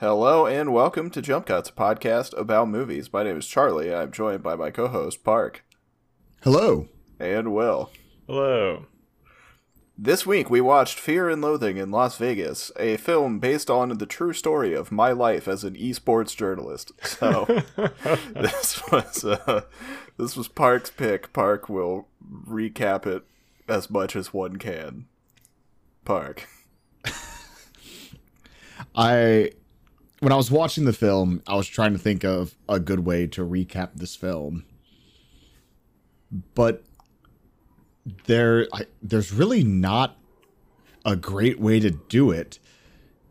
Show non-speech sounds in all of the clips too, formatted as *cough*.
Hello and welcome to Jump Cuts, a podcast about movies. My name is Charlie. I'm joined by my co-host Park Hello. and Will. Hello. This week we watched Fear and Loathing in Las Vegas, a film based on the true story of my life as an esports journalist. So *laughs* this was uh, this was Park's pick. Park will recap it as much as one can. Park. *laughs* I when I was watching the film, I was trying to think of a good way to recap this film. But there I, there's really not a great way to do it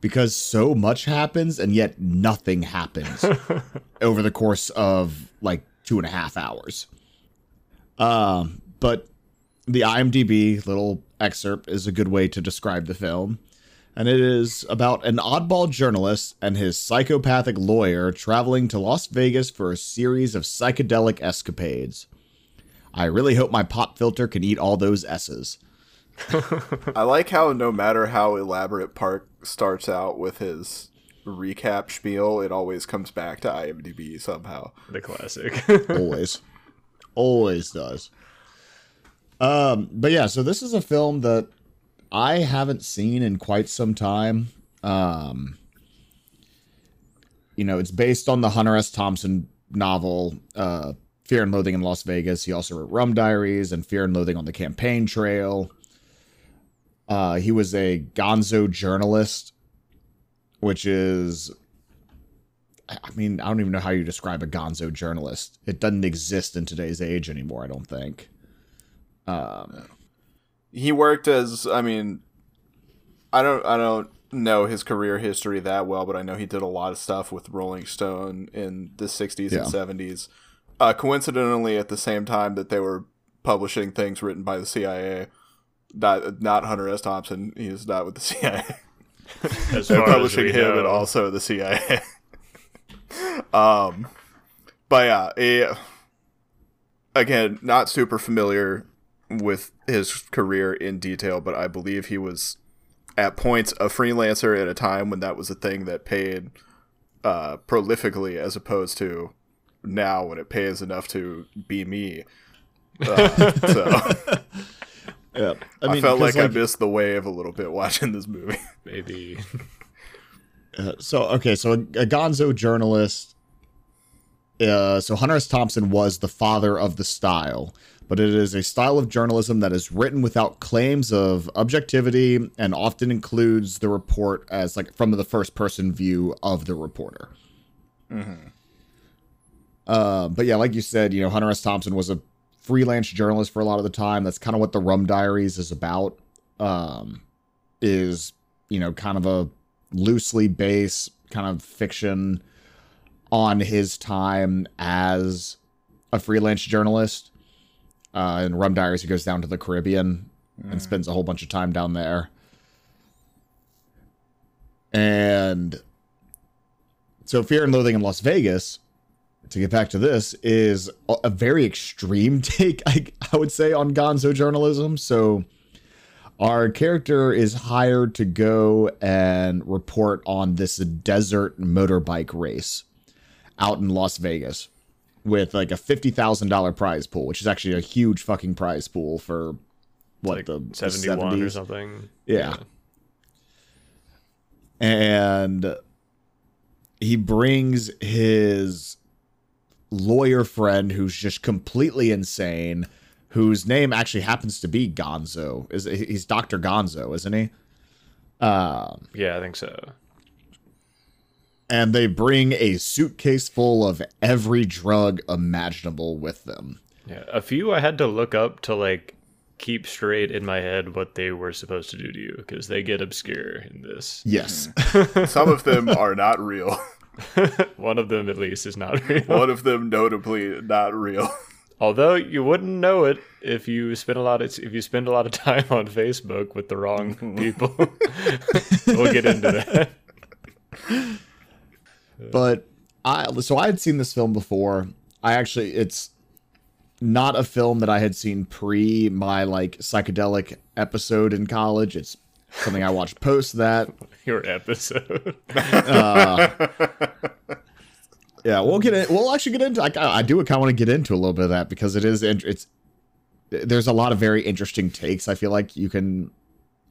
because so much happens and yet nothing happens *laughs* over the course of like two and a half hours. Um, but the IMDb little excerpt is a good way to describe the film. And it is about an oddball journalist and his psychopathic lawyer traveling to Las Vegas for a series of psychedelic escapades. I really hope my pop filter can eat all those S's. *laughs* I like how no matter how elaborate Park starts out with his recap spiel, it always comes back to IMDb somehow. The classic. *laughs* always always does um but yeah so this is a film that i haven't seen in quite some time um you know it's based on the hunter s thompson novel uh fear and loathing in las vegas he also wrote rum diaries and fear and loathing on the campaign trail uh he was a gonzo journalist which is I mean, I don't even know how you describe a gonzo journalist. It doesn't exist in today's age anymore, I don't think. Um, He worked as I mean I don't I don't know his career history that well, but I know he did a lot of stuff with Rolling Stone in the 60s Yeah. and 70s. Uh, coincidentally at the same time that they were publishing things written by the CIA. Not not Hunter S. Thompson. He is not with the *laughs* CIA. They're publishing him know. and also the CIA. um, but yeah, a, again, not super familiar with his career in detail, but I believe he was at points a freelancer at a time when that was a thing that paid uh, prolifically, as opposed to now when it pays enough to be me. Uh, *laughs* so *laughs* yeah, I, felt 'cause, like, I missed the wave a little bit watching this movie. *laughs* Maybe. uh, so okay, so a, a gonzo journalist. Uh, so Hunter S. Thompson was the father of the style, but it is a style of journalism that is written without claims of objectivity and often includes the report as like from the first person view of the reporter. Uh, but yeah, like you said, you know, Hunter S. Thompson was a freelance journalist for a lot of the time. That's kind of what the Rum Diaries is about. Um, is you know kind of a loosely based kind of fiction on his time as a freelance journalist. Uh, in Rum Diaries, he goes down to the Caribbean and spends a whole bunch of time down there. And so, Fear and Loathing in Las Vegas, to get back to this, is a- a very extreme *laughs* take, I, I would say, on gonzo journalism. So, our character is hired to go and report on this desert motorbike race out in Las Vegas with like a $50,000 prize pool, which is actually a huge fucking prize pool for what like the the 71 or 70s. something. Yeah. And he brings his lawyer friend who's just completely insane, whose name actually happens to be Gonzo. Is he's Dr. Gonzo, isn't he? Um, Yeah, I think so. And they bring a suitcase full of every drug imaginable with them. Yeah. A few I had to look up to like keep straight in my head what they were supposed to do to you because they get obscure in this. Yes. *laughs* Some of them are not real. *laughs* One of them at least is not real. One of them notably not real. Although you wouldn't know it if you spend a lot of if you spend a lot of *laughs* time on Facebook with the wrong people. we'll get into that. But I so I had seen this film before. I actually it's not a film that I had seen pre my like psychedelic episode in college. It's something I watched post that. *laughs* Your episode. Uh, yeah, we'll get in. We'll actually get into. I, I do kind of want to get into a little bit of that because it is. It's there's a lot of very interesting takes. I feel like you can,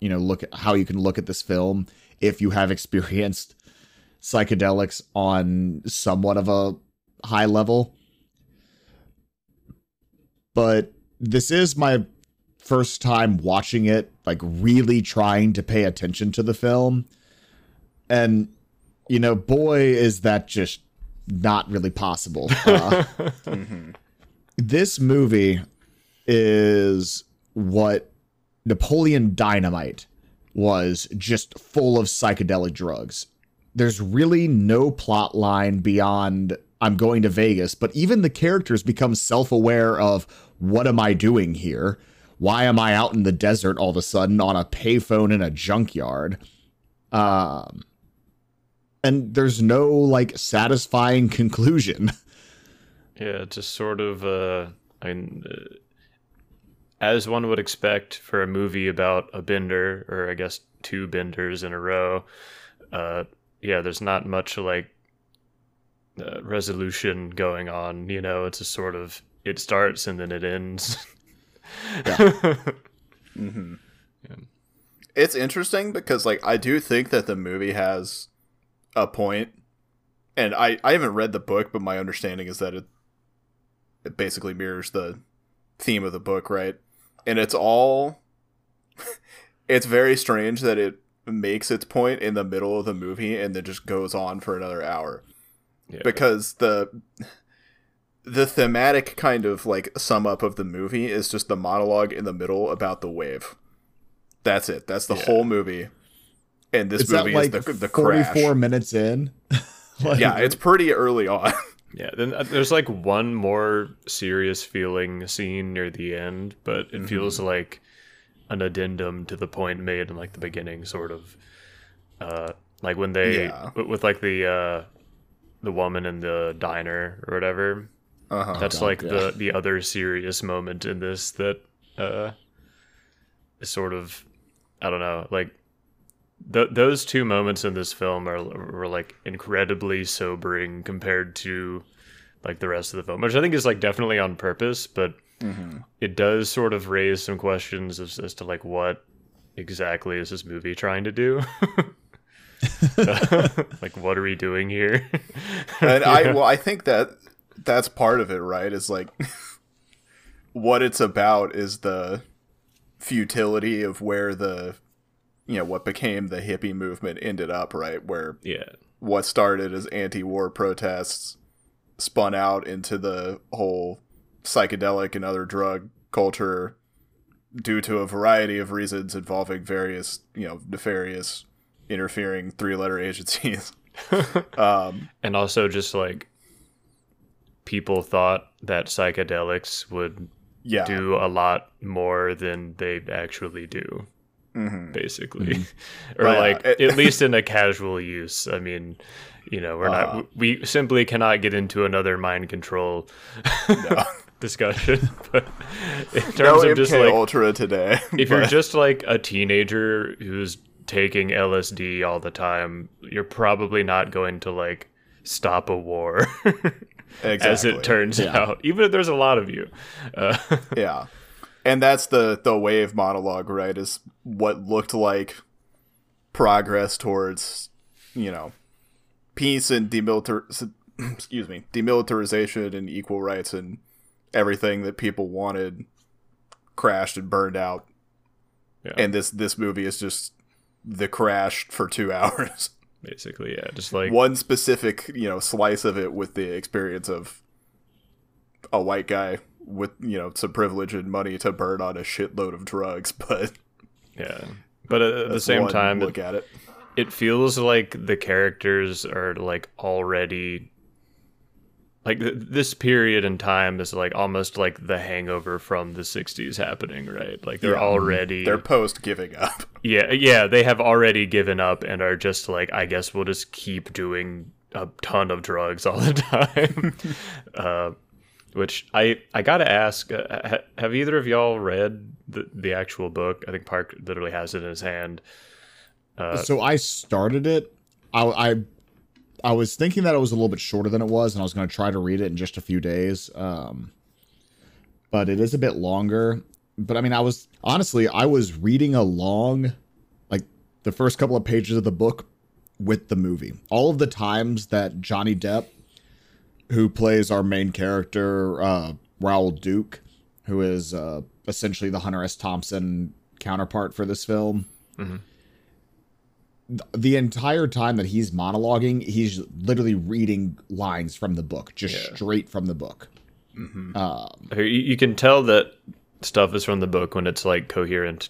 you know, look at how you can look at this film if you have *laughs* experienced psychedelics on somewhat of a high level. But this is my first time watching it, like really trying to pay attention to the film. And, you know, boy, is that just not really possible. Uh, *laughs* This movie is what Napoleon Dynamite was just full of psychedelic drugs. There's really no plot line beyond I'm going to Vegas, but even the characters become self aware of what am I doing here? Why am I out in the desert all of a sudden on a payphone in a junkyard? Um, and there's no like satisfying conclusion. *laughs* Yeah, it's just sort of. Uh, I mean, uh, as one would expect for a movie about a bender, or I guess two benders in a row. Uh, yeah, there's not much like uh, resolution going on. You know, it's a sort of it starts and then it ends. *laughs* it's interesting because like I do think that the movie has a point, and I I haven't read the book, but my understanding is that it it basically mirrors the theme of the book, right? And it's all *laughs* it's very strange that it makes its point in the middle of the movie and then just goes on for another hour Yeah. because the the thematic kind of like sum up of the movie is just the monologue in the middle about the wave. That's it. That's the Yeah. whole movie. And this Is that movie like is the the 44 crash. minutes in? *laughs* Like, Yeah, it's pretty early on. *laughs* Yeah, then uh, there's like one more serious feeling scene near the end, but it feels like an addendum to the point made in like the beginning, sort of. Uh, like when they Yeah. with, with like the uh, the woman in the diner or whatever. Uh-huh. That's God, like yeah. the the other serious moment in this that uh, is sort of I don't know like. Th- those two moments in this film are were like incredibly sobering compared to like the rest of the film, which I think is like definitely on purpose, but Mm-hmm. it does sort of raise some questions as, as to like what exactly is this movie trying to do? *laughs* like, what are we doing here? *laughs* and I well, I think that that's part of it, right? Is like *laughs* what it's about is the futility of where the you know what became the hippie movement ended up, right? Where yeah, what started as anti-war protests spun out into the whole psychedelic and other drug culture due to a variety of reasons involving various, you know, nefarious interfering three-letter *laughs* agencies. *laughs* um, and also just like people thought that psychedelics would yeah. do a lot more than they actually do. Mhm. basically *laughs* or Well, yeah, like it- at least in a casual use i mean you know we're Uh. not we simply cannot get into another mind control No. Discussion *laughs* but in terms No of MK just like Ultra today. *laughs* if you're just like a teenager who's taking lsd all the time you're probably not going to like stop a war exactly. *laughs* as it turns Yeah. out even if there's a lot of you uh, yeah, and that's the the wave monologue, right? Is what looked like progress towards, you know, peace and demilitar. *clears throat* Excuse me, demilitarization and equal rights and everything that people wanted crashed and burned out. Yeah. And this this movie is just the crash for two *laughs* hours. basically yeah just like One specific, you know, slice of it with the experience of a white guy with, you know, some privilege and money to burn on a shitload of drugs, *laughs* but yeah but at the same time look at it. it feels like the characters are like already like th- this period in time is like almost like the hangover from the 60s happening right like they're Yeah. already They're post giving up. *laughs* yeah yeah they have already given up and are just like i guess we'll just keep doing a ton of drugs all *laughs* the time uh, which i i gotta ask uh, ha- have either of y'all read the, the actual book i think park literally has it in his hand so I started it. I, I I was thinking that it was a little bit shorter than it was, and I was going to try to read it in just a few days. Um, but it is a bit longer. But I mean, I was honestly, I was reading along, like the first couple of pages of the book with the movie. All of the times that Johnny Depp, who plays our main character, uh, Raoul Duke, who is uh, essentially the Hunter S. Thompson counterpart for this film. Mm-hmm. The entire time that he's monologuing, he's literally reading lines from the book, just Yeah. straight from the book. You, you can tell that stuff is from the book when it's like coherent.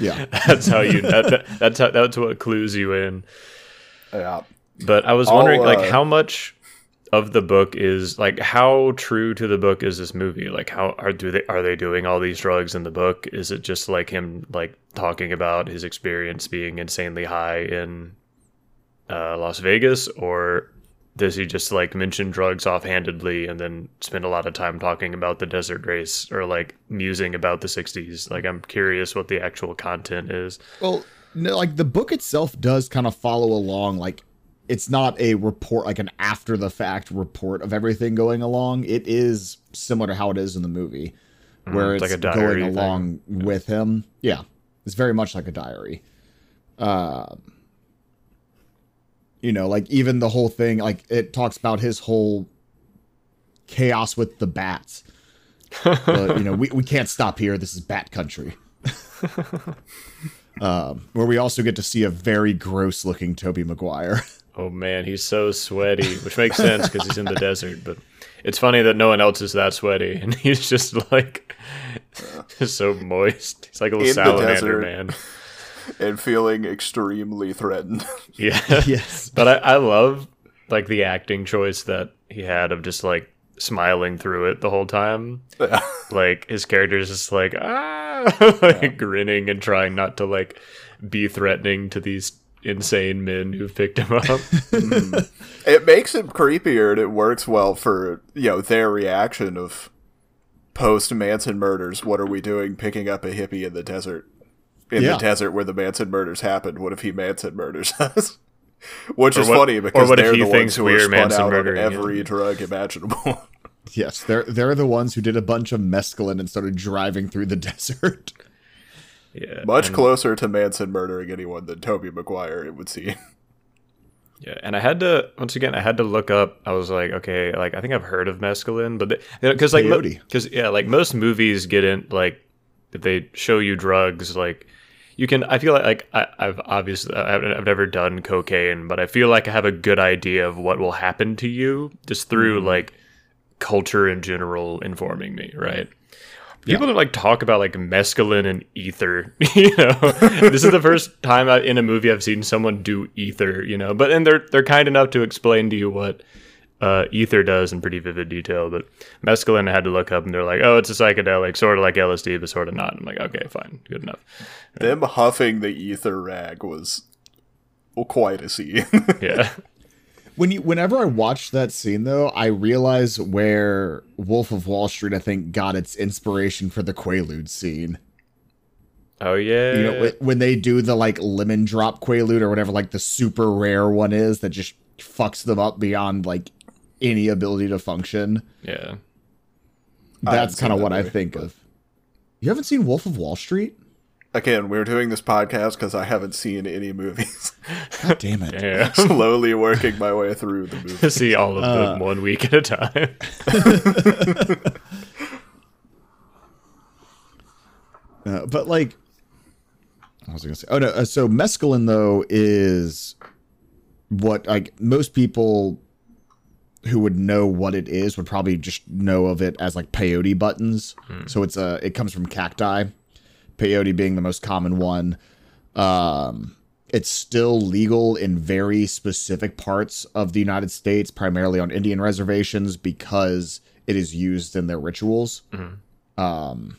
Yeah. *laughs* that's how you. That, that- that's how. That's what clues you in. Yeah. But I was I'll, wondering, like, uh, how much of the book is like how true to the book is this movie? Like, how are do they are they doing all these drugs in the book? Is it just like him like talking about his experience being insanely high in uh, Las Vegas, or does he just like mention drugs offhandedly and then spend a lot of time talking about the desert race or like musing about the '60s? Like, I'm curious what the actual content is. Well, no, like the book itself does kind of follow along. Like it's not a report, like an after the fact report of everything going along. It is similar to how it is in the movie, where it's it's, like a diary going thing. along with him. Yeah, it's very much like a diary. Uh, you know, like even the whole thing, like it talks about his whole chaos with the bats. But, you know, we, we can't stop here. This is bat country. *laughs* um, where we also get to see a very gross looking Tobey Maguire. *laughs* Oh man, he's so sweaty, which makes sense because he's in the desert. But it's funny that no one else is that sweaty, *laughs* and he's just like just *laughs* so moist. He's like a little In the salamander desert. man. And feeling extremely threatened. *laughs* Yeah, yes. but I, I love like the acting choice that he had of just like smiling through it the whole time. Yeah. Like his character is just like ah, like grinning and trying not to like be threatening to these insane men who've picked him up. *laughs* it makes it creepier and it works well for you know their reaction of post Manson murders. What are we doing picking up a hippie in the desert? In Yeah. the desert where the Manson murders happened. What if he Manson murders *laughs* us? Which Or is what- funny because what they're the ones who we're are spun Manson out on murdering him? every drug imaginable. *laughs* Yes, they're they're the ones who did a bunch of mescaline and started driving through the desert. Yeah, Much and- closer to Manson murdering anyone than Tobey Maguire, it would seem. *laughs* Yeah, and I had to once again I had to look up. I was like, okay, like I think I've heard of mescaline, but because like Peyote. because yeah, like most movies get in like if they show you drugs, like you can. I feel like like I, I've obviously I've, I've never done cocaine, but I feel like I have a good idea of what will happen to you just through mm-hmm. like culture in general informing me, right? People don't like talk about like mescaline and ether. *laughs* You know, *laughs* this is the first time I, in a movie I've seen someone do ether. You know, but and they're they're kind enough to explain to you what uh, ether does in pretty vivid detail. But mescaline I had to look up, and they're like, oh, it's a psychedelic, sort of like LSD, but sort of not. I'm like, okay, fine, good enough. Them huffing the ether rag was quite a scene. Yeah, *laughs* When you whenever I watch that scene though, I realize where Wolf of Wall Street I think got its inspiration for the Quaalude scene. oh yeah, You know, when they do the like lemon drop Quaalude or whatever like the super rare one is that just fucks them up beyond like any ability to function. yeah. That's kind of that what I think but- of. You haven't seen Wolf of Wall Street? Again, we're doing this podcast because I haven't seen any movies. God damn it. Yeah, *laughs* Slowly working my way through the movie. *laughs* see all of them one week at a time. *laughs* Uh, but like, what was I gonna say? Oh no! Uh, so mescaline though is what like most people who would know what it is would probably just know of it as like peyote buttons. So it's a it comes from cacti, peyote being the most common one. Um, it's still legal in very specific parts of the United States, primarily on Indian reservations, because it is used in their rituals. Um,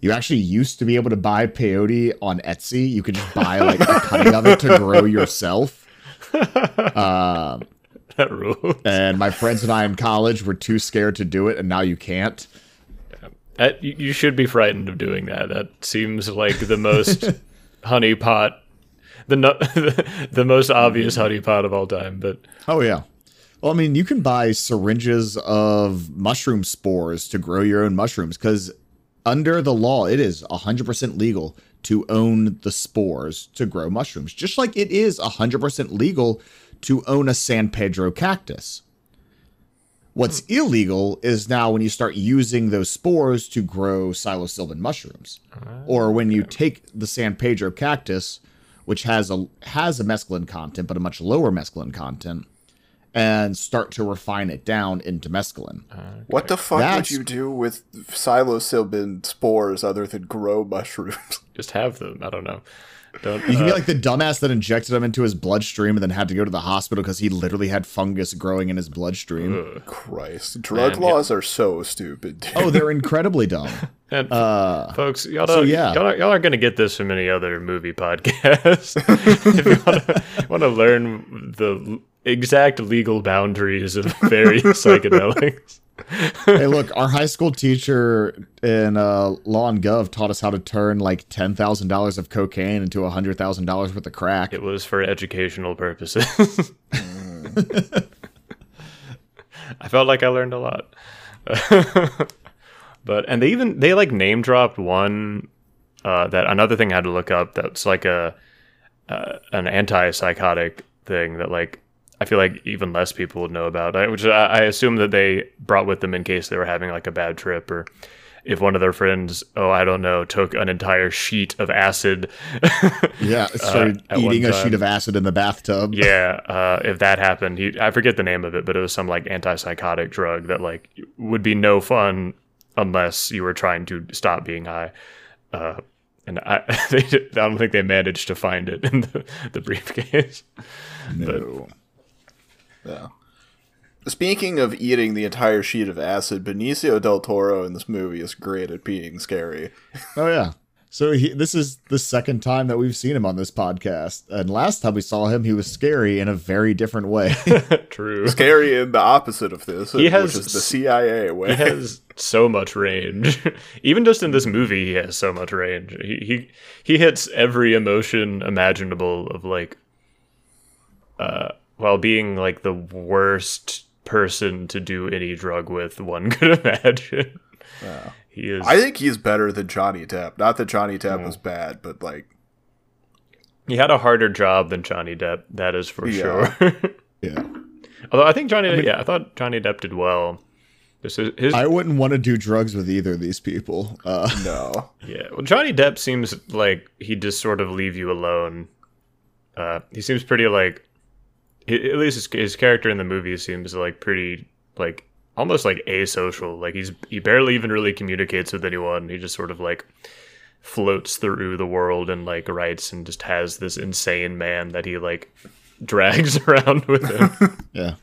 you actually used to be able to buy peyote on Etsy. You could just buy like a cutting of it to grow *laughs* yourself. Um, that rule. and my friends and I in college were too scared to do it, and now you can't. You should be frightened of doing that. That seems like the most *laughs* honeypot the no- *laughs* the most obvious mm-hmm. honeypot of all time. But Oh yeah. Well, I mean, you can buy syringes of mushroom spores to grow your own mushrooms because under the law, it is 100% legal to own the spores to grow mushrooms, just like it is 100% legal to own a San Pedro cactus. What's illegal is now when you start using those spores to grow psilocybin mushrooms, ah, or when you take the San Pedro cactus, which has a has a mescaline content but a much lower mescaline content, and start to refine it down into mescaline. What the fuck That's- would you do with psilocybin spores other than grow mushrooms? *laughs* just have them. I don't know. Don't. You can uh, be like the dumbass that injected him into his bloodstream and then had to go to the hospital because he literally had fungus growing in his bloodstream. Christ, drug Man, yeah. laws are so stupid. dude. Oh, they're *laughs* incredibly dumb. *laughs* and Uh, folks, y'all, so don't, yeah. y'all, aren't- y'all aren't going to get this from any other movie podcast. *laughs* if you want to learn the l- exact legal boundaries of *laughs* various psychedelics, hey, look, our high school teacher in uh, law and gov taught us how to turn like ten thousand dollars of cocaine into hundred thousand dollars worth of crack. it was for educational purposes. *laughs* I felt like I learned a lot. *laughs* but and they even they like name dropped one uh, that another thing I had to look up that's like a uh, an antipsychotic thing that like I feel like even less people would know about. Which I, assume that they brought with them in case they were having like a bad trip or if one of their friends, oh I don't know, took an entire sheet of acid. *laughs* Yeah, started one eating a sheet of acid in the bathtub. yeah, uh, if that happened, he, I forget the name of it, but it was some like antipsychotic drug that like would be no fun unless you were trying to stop being high. Uh, and I, *laughs* they, I don't think they managed to find it in the, the briefcase. No. Yeah. Speaking of eating the entire sheet of acid, Benicio del Toro in this movie is great at being scary. Oh yeah. So he, this is the second time that we've seen him on this podcast, and last time we saw him, he was scary in a very different way. *laughs* *laughs* True. Scary in the opposite of this, He has which is the CIA way. He has so much range. *laughs* Even just in this movie, he has so much range. He he he hits every emotion imaginable of like, uh, while being like the worst person to do any drug with one *laughs* could imagine. He is. I think he's better than Johnny Depp. Not that Johnny Depp was bad, but like he had a harder job than Johnny Depp. That is for Yeah. sure. *laughs* yeah. Although I think Johnny, yeah, I thought Johnny Depp did well. This is his I wouldn't want to do drugs with either of these people. Uh, no. *laughs* Yeah, well, Johnny Depp seems like he just sort of leave you alone. Uh, he seems pretty like, i- at least his, his character in the movie seems like pretty like almost like asocial. Like he's he barely even really communicates with anyone. He just sort of like floats through the world and like writes and just has this insane man that he like drags *laughs* around with him. *laughs* yeah.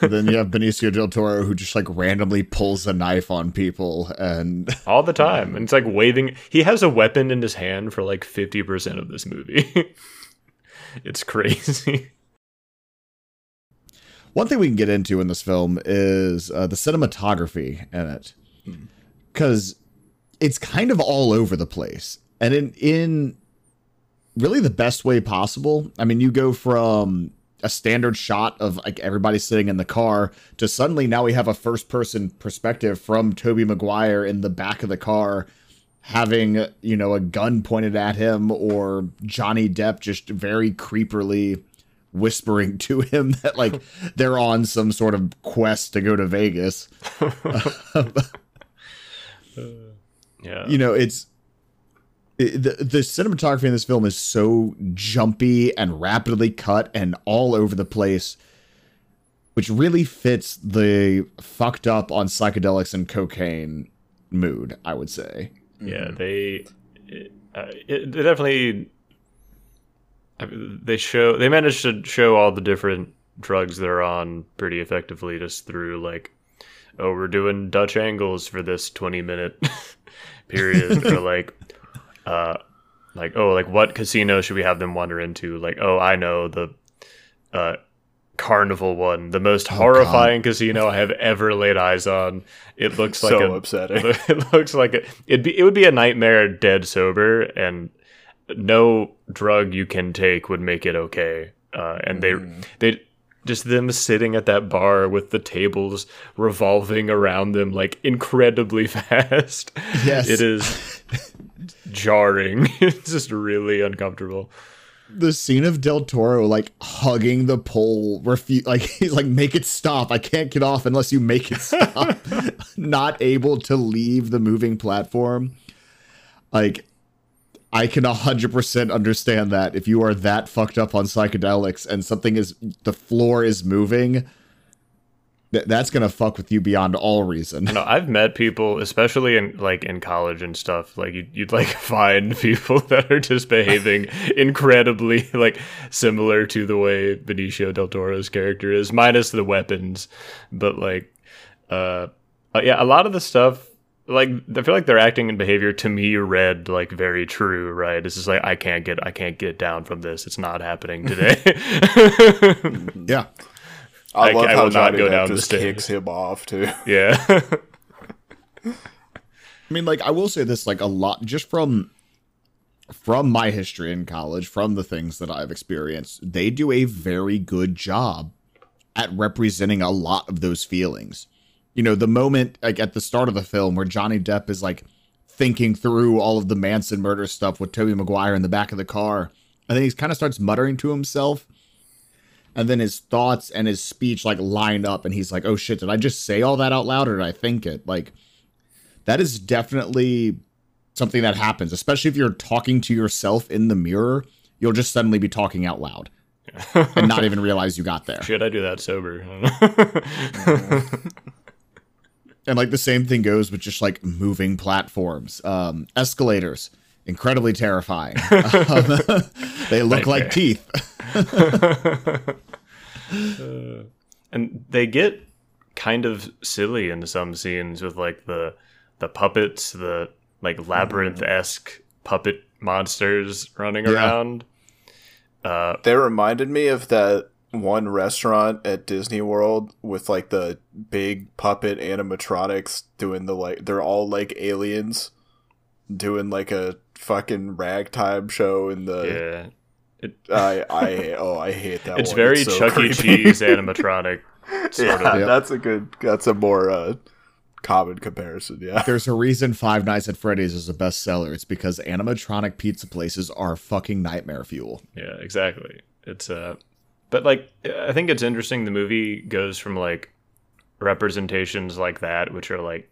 And *laughs* then you have Benicio del Toro who just like randomly pulls a knife on people, and all the time. And it's like waving. He has a weapon in his hand for like 50% of this movie. it's crazy. One thing we can get into in this film is uh, the cinematography in it, because it's kind of all over the place, and in in really the best way possible. I mean, you go from a standard shot of like everybody sitting in the car to suddenly now we have a first person perspective from Tobey Maguire in the back of the car having you know a gun pointed at him or Johnny Depp just very creepily whispering to him *laughs* that like they're on some sort of quest to go to Vegas. *laughs* *laughs* Yeah. You know, it's it, the the cinematography in this film is so jumpy and rapidly cut and all over the place, which really fits the fucked up on psychedelics and cocaine mood. I would say. Yeah, they it, uh, it, they definitely I mean, they show they managed to show all the different drugs they're on pretty effectively just through like oh we're doing Dutch angles for this 20 minute *laughs* period. Or *laughs* like uh like oh like what casino should we have them wander into? Like oh I know the uh carnival one the most horrifying casino I have ever laid eyes on. It looks *laughs* like so upsetting. it looks like a, it'd be it would be a nightmare dead sober and no drug you can take would make it okay. Uh, and they they just them sitting at that bar with the tables revolving around them like incredibly *laughs* fast. Yes. it is jarring. *laughs* it's just really uncomfortable. the scene of Del Toro like hugging the pole, refu- like *laughs* he's like, make it stop. I can't get off unless you make it stop. Not able to leave the moving platform. Like, I can 100% understand that if you are that fucked up on psychedelics and something is, the floor is moving, th- that's gonna fuck with you beyond all reason. No, I've met people, especially in like in college and stuff. Like you'd, you'd like *laughs* find people that are just behaving *laughs* incredibly like similar to the way Benicio del Toro's character is, minus the weapons. But like, uh, uh, yeah, a lot of the stuff. Like I feel like their acting and behavior to me read like very true, right? It's just like I can't get I can't get down from this. It's not happening today. *laughs* *laughs* Yeah. I, I- love I how will not go down the just stairs. kicks him off too. *laughs* yeah. I mean, like I will say this, like a lot just from from my history in college, from the things that I've experienced, they do a very good job at representing a lot of those feelings. You know, the moment like at the start of the film where Johnny Depp is like thinking through all of the Manson murder stuff with Tobey Maguire in the back of the car, and then he kind of starts muttering to himself. And then his thoughts and his speech like line up, and he's like, "Oh shit! Did I just say all that out loud, or did I think it?" Like, that is definitely something that happens, especially if you're talking to yourself in the mirror. You'll just suddenly be talking out loud and not *laughs* even realize you got there. Should I do that sober? *laughs* And like the same thing goes with just like moving platforms, um, escalators, incredibly terrifying. *laughs* Um, *laughs* they look Nightmare. like teeth. *laughs* and they get kind of silly in some scenes with like the the puppets, the like labyrinth esque puppet monsters running Yeah. around. Uh, They reminded me of that one restaurant at Disney World with like the big puppet animatronics doing the like they're all like aliens doing like a fucking ragtime show in the yeah, I I oh I hate that *laughs* it's one. very so Chuck E. Cheese *laughs* animatronic. Sort yeah, of. Yep. that's a good that's a more uh common comparison, yeah. There's a reason Five Nights at Freddy's is a bestseller. It's because animatronic pizza places are fucking nightmare fuel. Yeah, exactly. It's uh but like I think it's interesting the movie goes from like representations like that which are like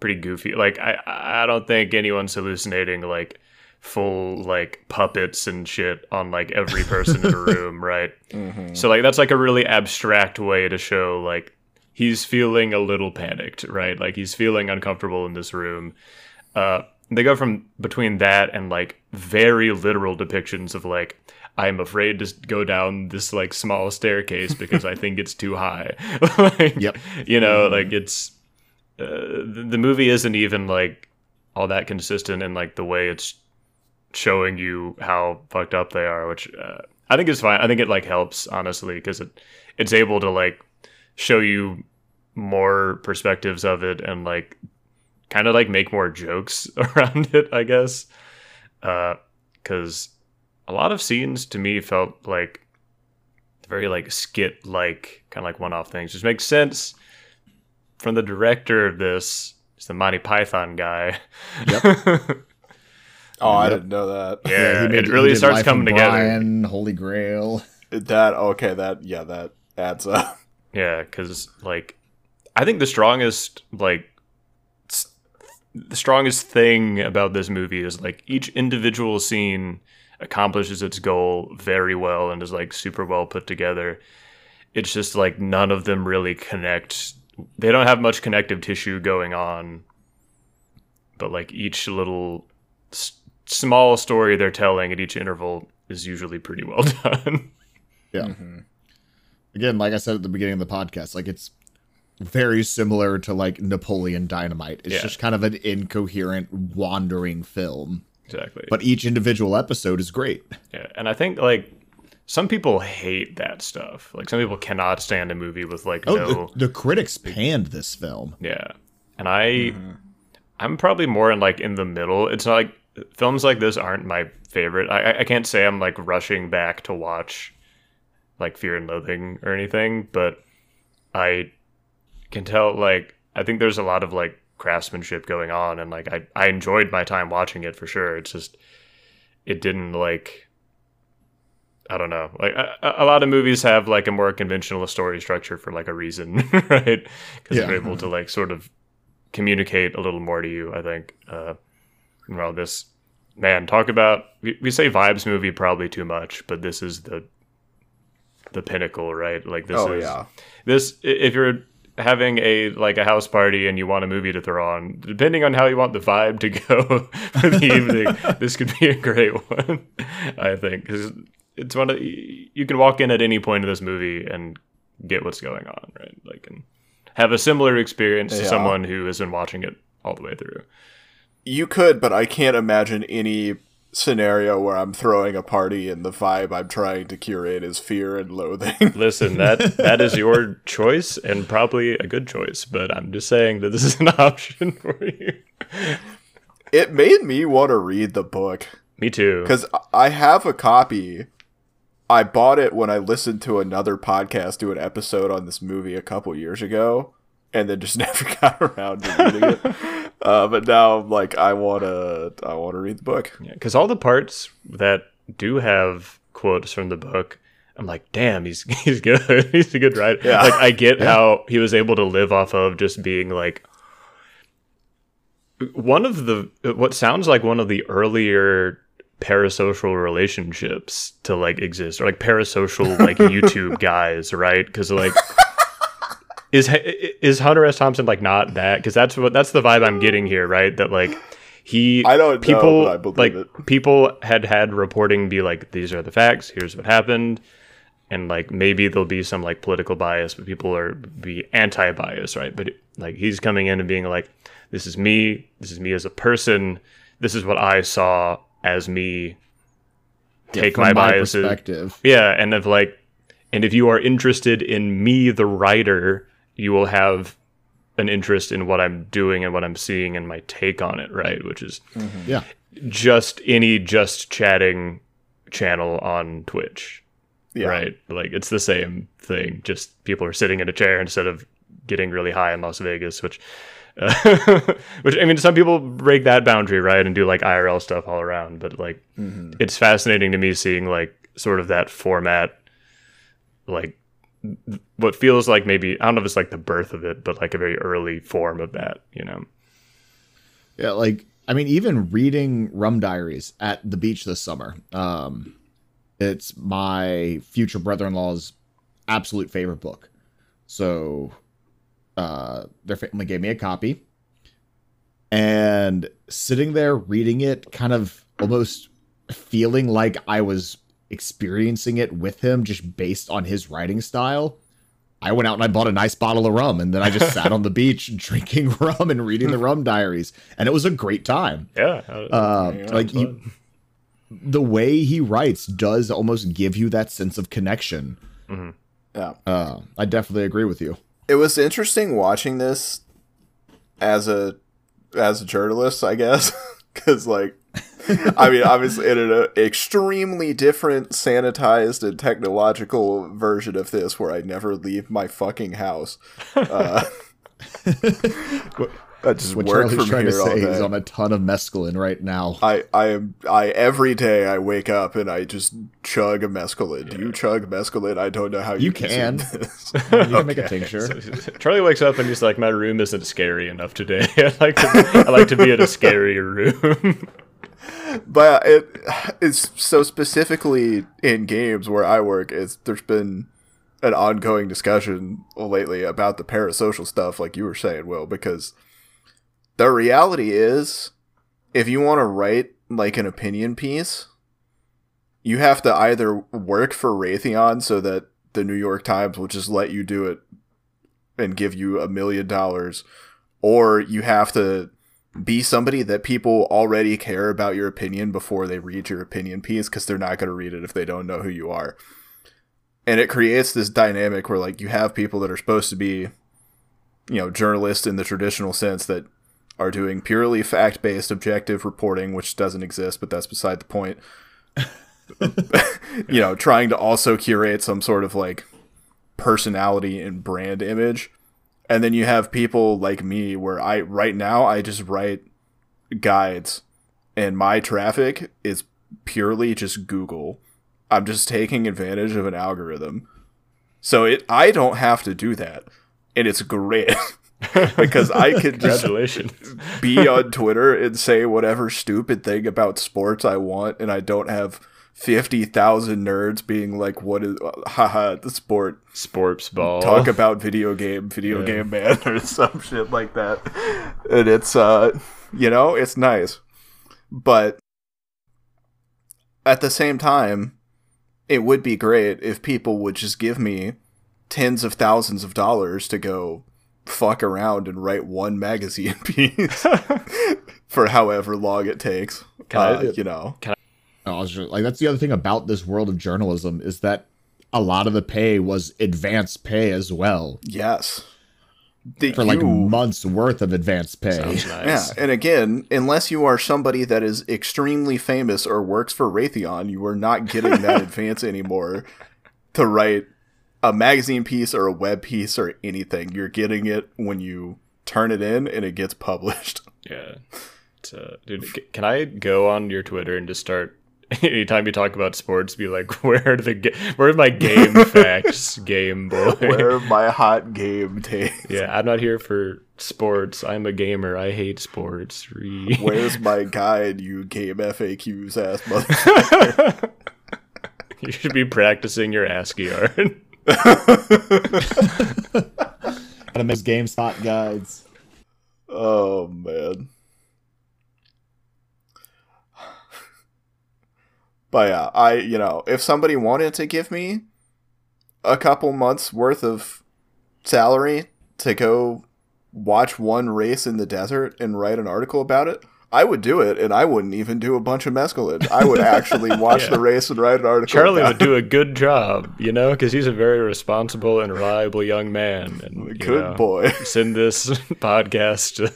pretty goofy. Like I I don't think anyone's hallucinating like full like puppets and shit on like every person in the *laughs* room, right? Mhm. So like that's like a really abstract way to show like he's feeling a little panicked, right? Like he's feeling uncomfortable in this room. Uh they go from between that and like very literal depictions of like I'm afraid to go down this like small staircase because I *laughs* think it's too high. *laughs* like, Yep. You know, like it's uh, the, the movie isn't even like all that consistent in like the way it's showing you how fucked up they are, which uh, I think is fine. I think it like helps honestly because it it's able to like show you more perspectives of it and like kind of like make more jokes *laughs* around it, I guess. Because a lot of scenes to me felt like very like skit like kind of like one off things, which makes sense from the director of this. It's the Monty Python guy. Yep. *laughs* Oh, I didn't know that. yeah, he made- it really starts Life of coming together. Brian, Holy Grail. That okay, that yeah, that adds up. Yeah, because like I think the strongest like the strongest thing about this movie is like each individual scene accomplishes its goal very well and is like super well put together. It's just like none of them really connect. They don't have much connective tissue going on, but like each little s- small story they're telling at each interval is usually pretty well *laughs* done. Yeah. Mm-hmm. Again, like I said at the beginning of the podcast, like it's very similar to like Napoleon Dynamite. It's Yeah. just kind of an incoherent, wandering film. Exactly. But each individual episode is great. Yeah, and I think like some people hate that stuff. Like some people cannot stand a movie with like Oh, no the, the critics panned this film. yeah. And I I'm probably more in like in the middle. It's not like films like this aren't my favorite. I I can't say I'm like rushing back to watch like Fear and Loathing or anything, but I can tell like I think there's a lot of like craftsmanship going on and like I I enjoyed my time watching it for sure. It's just it didn't like I don't know. Like a, a lot of movies have like a more conventional story structure for like a reason, *laughs* right? Because Yeah. they're able to like sort of communicate a little more to you. I think. Uh, well, this man talk about we, we say vibes movie probably too much, but this is the the pinnacle, right? Like this oh is yeah. this if you're having a like a house party and you want a movie to throw on depending on how you want the vibe to go *laughs* for the evening *laughs* this could be a great one i think. Because it's one of you can walk in at any point of this movie and get what's going on right? Like and have a similar experience to someone who has been watching it all the way through. You could, but I can't imagine any scenario where I'm throwing a party and the vibe I'm trying to curate is fear and loathing. *laughs* listen that that is your choice and probably a good choice but i'm just saying that this is an *laughs* option for you it made me want to read the book me too because I have a copy. I bought it when I listened to another podcast do an episode on this movie a couple years ago, and then just *laughs* never got around to reading it. Uh, but now I'm like, I wanna, I wanna read the book. Yeah, because all the parts that do have quotes from the book, I'm like, damn, he's *laughs* he's good. he's a good writer. Yeah. Like I get how he was able to live off of just being like one of the what sounds like one of the earlier parasocial relationships to like exist or like parasocial like *laughs* YouTube guys, right? Because like. Is is Hunter S. Thompson like not that? Because that's what that's the vibe I'm getting here, right? That like he I don't know, people but I believe like it. people had had reporting be like these are the facts here's what happened and like maybe there'll be some like political bias but people are be anti-bias right but like he's coming in and being like this is me this is me as a person this is what i saw as me take From my biases perspective. yeah, and if like, and if you are interested in me, the writer, you will have an interest in what I'm doing and what I'm seeing and my take on it, right? Which is Yeah. just any just chatting channel on Twitch, Yeah. right? Like it's the same thing. Just people are sitting in a chair instead of getting really high in Las Vegas, which. Uh, *laughs* which I mean, some people break that boundary, right, and do like IRL stuff all around. But like, it's fascinating to me seeing like sort of that format, like what feels like maybe I don't know if it's like the birth of it, but like a very early form of that, you know. Yeah, like I mean, even reading Rum Diaries at the beach this summer. Um, it's my future brother-in-law's absolute favorite book. So, uh, their family gave me a copy, and sitting there reading it, kind of almost feeling like I was experiencing it with him, just based on his writing style. I went out and I bought a nice bottle of rum, and then I just sat on the *laughs* beach drinking *laughs* rum and reading the rum diaries, and it was a great time. Yeah, Uh, like you, the way he writes does almost give you that sense of connection. Yeah. Uh, I definitely agree with you. It was interesting watching this as a as a journalist, I guess, *laughs* because like, *laughs* I mean, obviously in an extremely different, sanitized, and technological version of this, where I never leave my fucking house. Uh, *laughs* I just What work Charlie's from trying to here all say day. is on a ton of mescaline right now. I, I am I every day I wake up and I just chug a mescaline. Do you chug mescaline? I don't know how you, You can. this. *laughs* You can make a tincture. Charlie wakes up and he's like, "My room isn't scary enough today. I like to, I like to be in a scarier room." But it's so specifically in games where I work. It's there's been an ongoing discussion lately about the parasocial stuff, like you were saying, Will, because the reality is, if you want to write like an opinion piece, you have to either work for Raytheon so that the New York Times will just let you do it and give you a million dollars, or you have to be somebody that people already care about your opinion before they read your opinion piece because they're not going to read it if they don't know who you are. And it creates this dynamic where like you have people that are supposed to be you know journalists in the traditional sense that are doing purely fact based objective reporting, which doesn't exist, but that's beside the point. *laughs* you know, trying to also curate some sort of like personality and brand image. And then you have people like me where I right now I just write guides and my traffic is purely just Google. I'm just taking advantage of an algorithm. So it I don't have to do that. And it's great. *laughs* because I could just be on Twitter and say whatever stupid thing about sports I want, and I don't have fifty thousand nerds being like, "What is, haha, the sport? Sports ball. Talk about video game, video Yeah. game man, *laughs* or some shit like that." And it's, uh, you know, it's nice, but at the same time, it would be great if people would just give me tens of thousands of dollars to go fuck around and write one magazine *laughs* piece *laughs* for however long it takes. Can I- Uh, you know, I was just, like that's the other thing about this world of journalism is that a lot of the pay was advance pay as well yes. The- for like you- months worth of advance pay. Sounds *laughs* Yeah, and again, unless you are somebody that is extremely famous or works for Raytheon, you are not getting that *laughs* advance anymore to write a magazine piece or a web piece or anything. You're getting it when you turn it in and it gets *laughs* published. Yeah. Uh, dude, can I go on your Twitter and just start *laughs* anytime you talk about sports, be like, *laughs* where are the ga- where are my game *laughs* facts, Game Boy? Where are my hot game takes? Yeah, I'm not here for sports. I'm a gamer. I hate sports. Re- Where's my guide, you game FAQs ass mother? you should be practicing your ASCII art. Gotta make GameStop guides. Oh man. But yeah, I you know, if somebody wanted to give me a couple months worth of salary to go watch one race in the desert and write an article about it, I would do it and I wouldn't even do a bunch of mescaline. I would actually *laughs* watch Yeah. the race and write an article. Charlie would do a good job, you know, because he's a very responsible and reliable young man. And it. Good know, boy. *laughs* send this *laughs* podcast to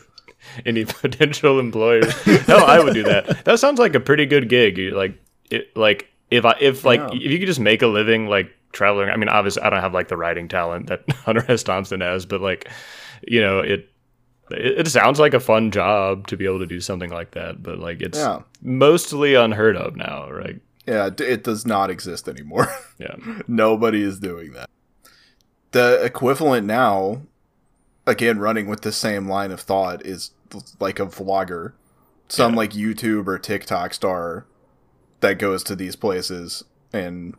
any potential employers. Hell, I would do that. That sounds like a pretty good gig. You- Like, it, like if I if like Yeah. if you could just make a living like traveling. I mean, obviously, I don't have like the writing talent that *laughs* Hunter S. Thompson has, but like, you know, it. It sounds like a fun job to be able to do something like that, but like it's Yeah. mostly unheard of now, right? Yeah, it does not exist anymore. *laughs* Yeah. Nobody is doing that. The equivalent now, again, running with the same line of thought, is like a vlogger, some Yeah. like YouTube or TikTok star that goes to these places and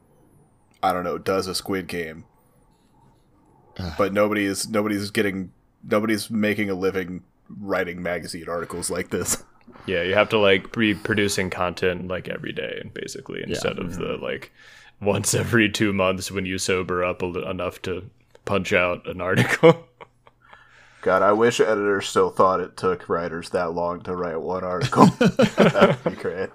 I don't know does a Squid Game, but nobody's nobody's getting nobody's making a living writing magazine articles like this. Yeah, you have to like be producing content like every day, basically, instead of the like once every two months when you sober up a enough to punch out an article. *laughs* God, I wish editors still thought it took writers that long to write one article. *laughs* that would be great.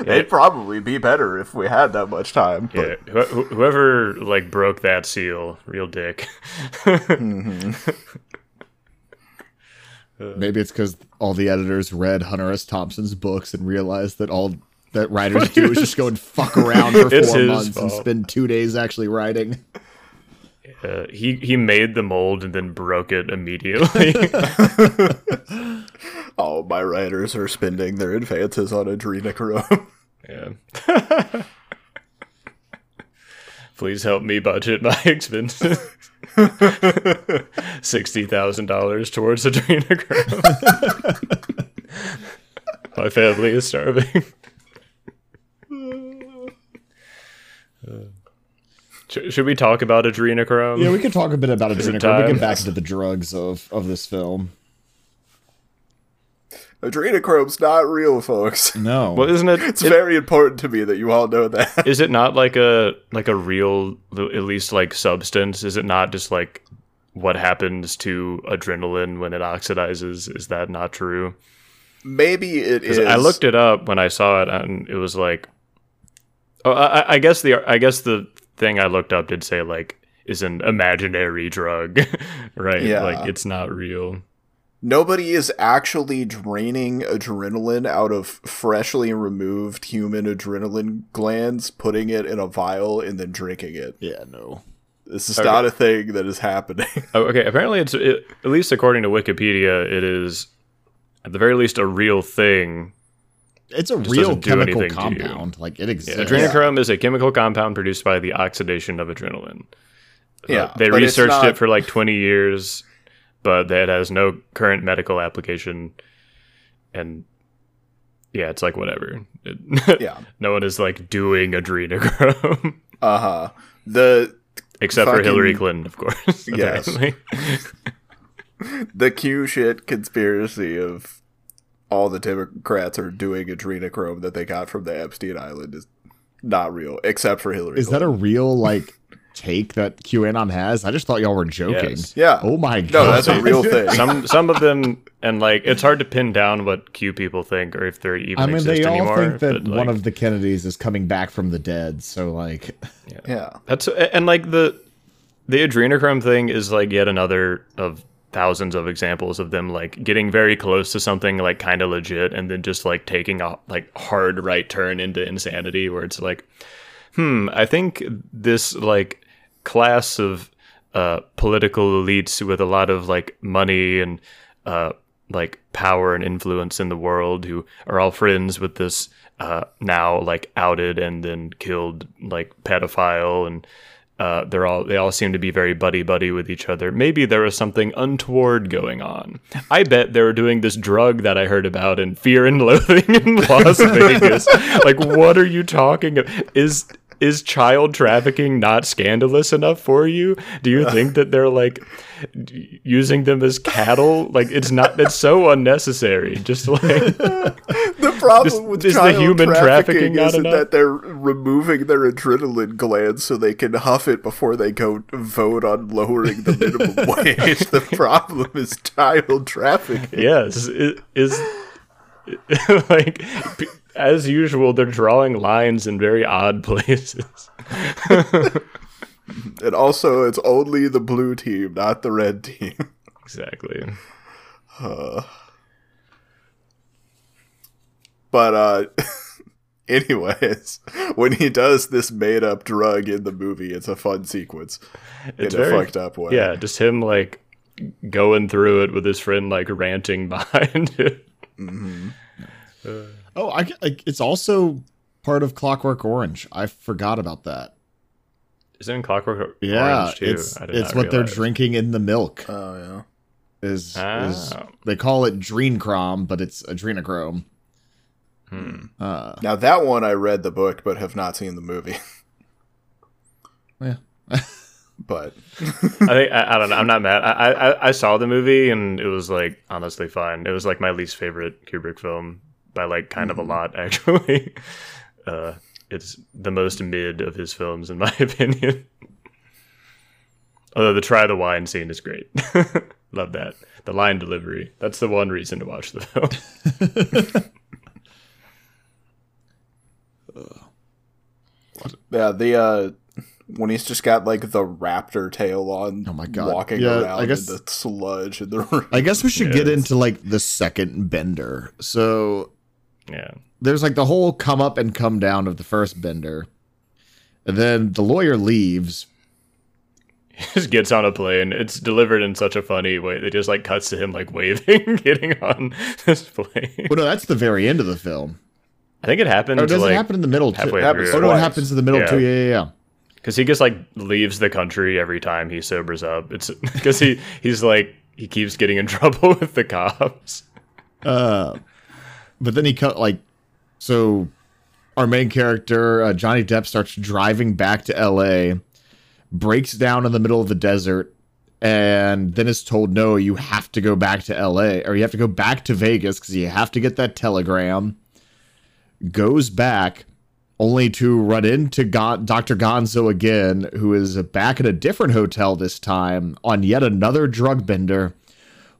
It'd probably be better if we had that much time. yeah, But wh- wh- whoever like broke that seal, real dick. Mm-hmm. *laughs* Maybe it's because all the editors read Hunter S. Thompson's books and realized that all that writers do is just go and fuck around for *laughs* four his months and spend two days actually writing. Uh, he he made the mold and then broke it immediately. *laughs* all my writers are spending their advances on adrenochrome. yeah. *laughs* Please help me budget my *laughs* expenses. Sixty thousand dollars towards adrenochrome. my family is starving. Sh- Should we talk about adrenochrome? Yeah, we could talk a bit about *laughs* adrenochrome. We time? get back to the drugs of of this film. Adrenochrome's not real, folks. No, well, isn't it? It's it- very important to me that you all know that. is it not like a *laughs* like a real, at least like substance? Is it not just like what happens to adrenaline when it oxidizes? Is that not true? Maybe it is. I looked it up when I saw it, and it was like, oh, I, I guess the I guess the thing I looked up did say like is an imaginary drug, *laughs* right? Yeah. Like it's not real. nobody is actually draining adrenaline out of freshly removed human adrenaline glands, putting it in a vial, and then drinking it. Yeah, no. This is not a thing that is happening. *laughs* Oh, okay. Apparently, it's it, at least according to Wikipedia, it is at the very least a real thing. It's a real chemical anything to you. compound. Like it exists. Adrenochrome is a chemical compound produced by the oxidation of adrenaline. Uh, Yeah, they researched not- it for like 20 years, but it has no current medical application. And yeah, it's like whatever. It- *laughs* yeah. no one is like doing adrenochrome *laughs* Uh huh. The except for Hillary Clinton, of course. *laughs* Yes. the Q shit conspiracy of all the Democrats are doing adrenochrome that they got from the Epstein Island is not real, except for Hillary. Is that a real like *laughs* take that QAnon has? I just thought y'all were joking. Yes. Yeah. Oh my god. No, that's a real *laughs* thing. some some of them and like it's hard to pin down what Q people think or if they're even I mean, exist they all anymore. think that but, one of the Kennedys is coming back from the dead. So like, yeah. That's and like the the adrenochrome thing is like yet another of thousands of examples of them like getting very close to something like kind of legit and then just like taking a like hard right turn into insanity where it's like hmm i think this like class of uh political elites with a lot of like money and uh like power and influence in the world who are all friends with this uh now like outed and then killed like pedophile and uh, they're all they all seem to be very buddy buddy with each other. Maybe there was something untoward going on. I bet they were doing this drug that I heard about in Fear and Loathing in *laughs* Las Vegas. like, what are you talking about? Is is child trafficking not scandalous enough for you? Do you think that they're like using them as cattle? Like, it's not. It's so unnecessary. Just like *laughs* The problem Is- with is the child human trafficking trafficking isn't that they're removing their adrenaline glands so they can huff it before they go vote on lowering the minimum *laughs* wage. The problem is child trafficking. yes it is *laughs* like p- as usual they're drawing lines in very odd *laughs* places *laughs* And also, it's only the blue team, not the red team. exactly But uh anyways, when he does this made up drug in the movie, it's a fun sequence. it's in a very fucked up way. yeah just him like going through it with his friend like ranting behind it oh, I, I it's also part of Clockwork Orange. I forgot about that. is it in clockwork Yeah, Orange too it's, I it's not what they're drinking in the milk. Oh yeah. Is is Ah. they call it drencrom, but it's adrenochrome. Hmm. Uh, Now that one I read the book but have not seen the movie. *laughs* yeah. *laughs* But I think I, I don't know. I'm not mad. I, I I saw the movie and it was like honestly fine. It was like my least favorite Kubrick film by like kind of a lot *laughs* actually. Uh, it's the most mid of his films in *laughs* my opinion. Although the try the wine scene is great. *laughs* Love that. The line delivery. That's the one reason to watch the film. yeah, the uh when he's just got like the raptor tail on Oh my God. walking Yeah, around I guess- in the sludge in the *laughs* room. I guess we should get into like the second bender. So yeah. there's like the whole come up and come down of the first bender. And then the lawyer leaves. *laughs* just gets on a plane. It's delivered in such a funny way. It just like cuts to him like waving, *laughs* getting on this plane. Well, no, that's the very end of the film. I think it happened. Or does like, it happen in the middle too? halfway Happens through. Oh no, it twice. happens in the middle Yeah. too. Yeah, yeah, yeah. Because he just like leaves the country every time he sobers up. It's *laughs* because he he's like he keeps getting in *laughs* trouble with the cops. Uh, but then he cut like so. Our main character uh, Johnny Depp starts driving back to L.A., breaks down in the middle of the desert, and then is told, "No, you have to go back to L.A. or you have to go back to Vegas because you have to get that telegram." Goes back, only to run into Gon- Dr. Gonzo again, who is back at a different hotel this time on yet another drug bender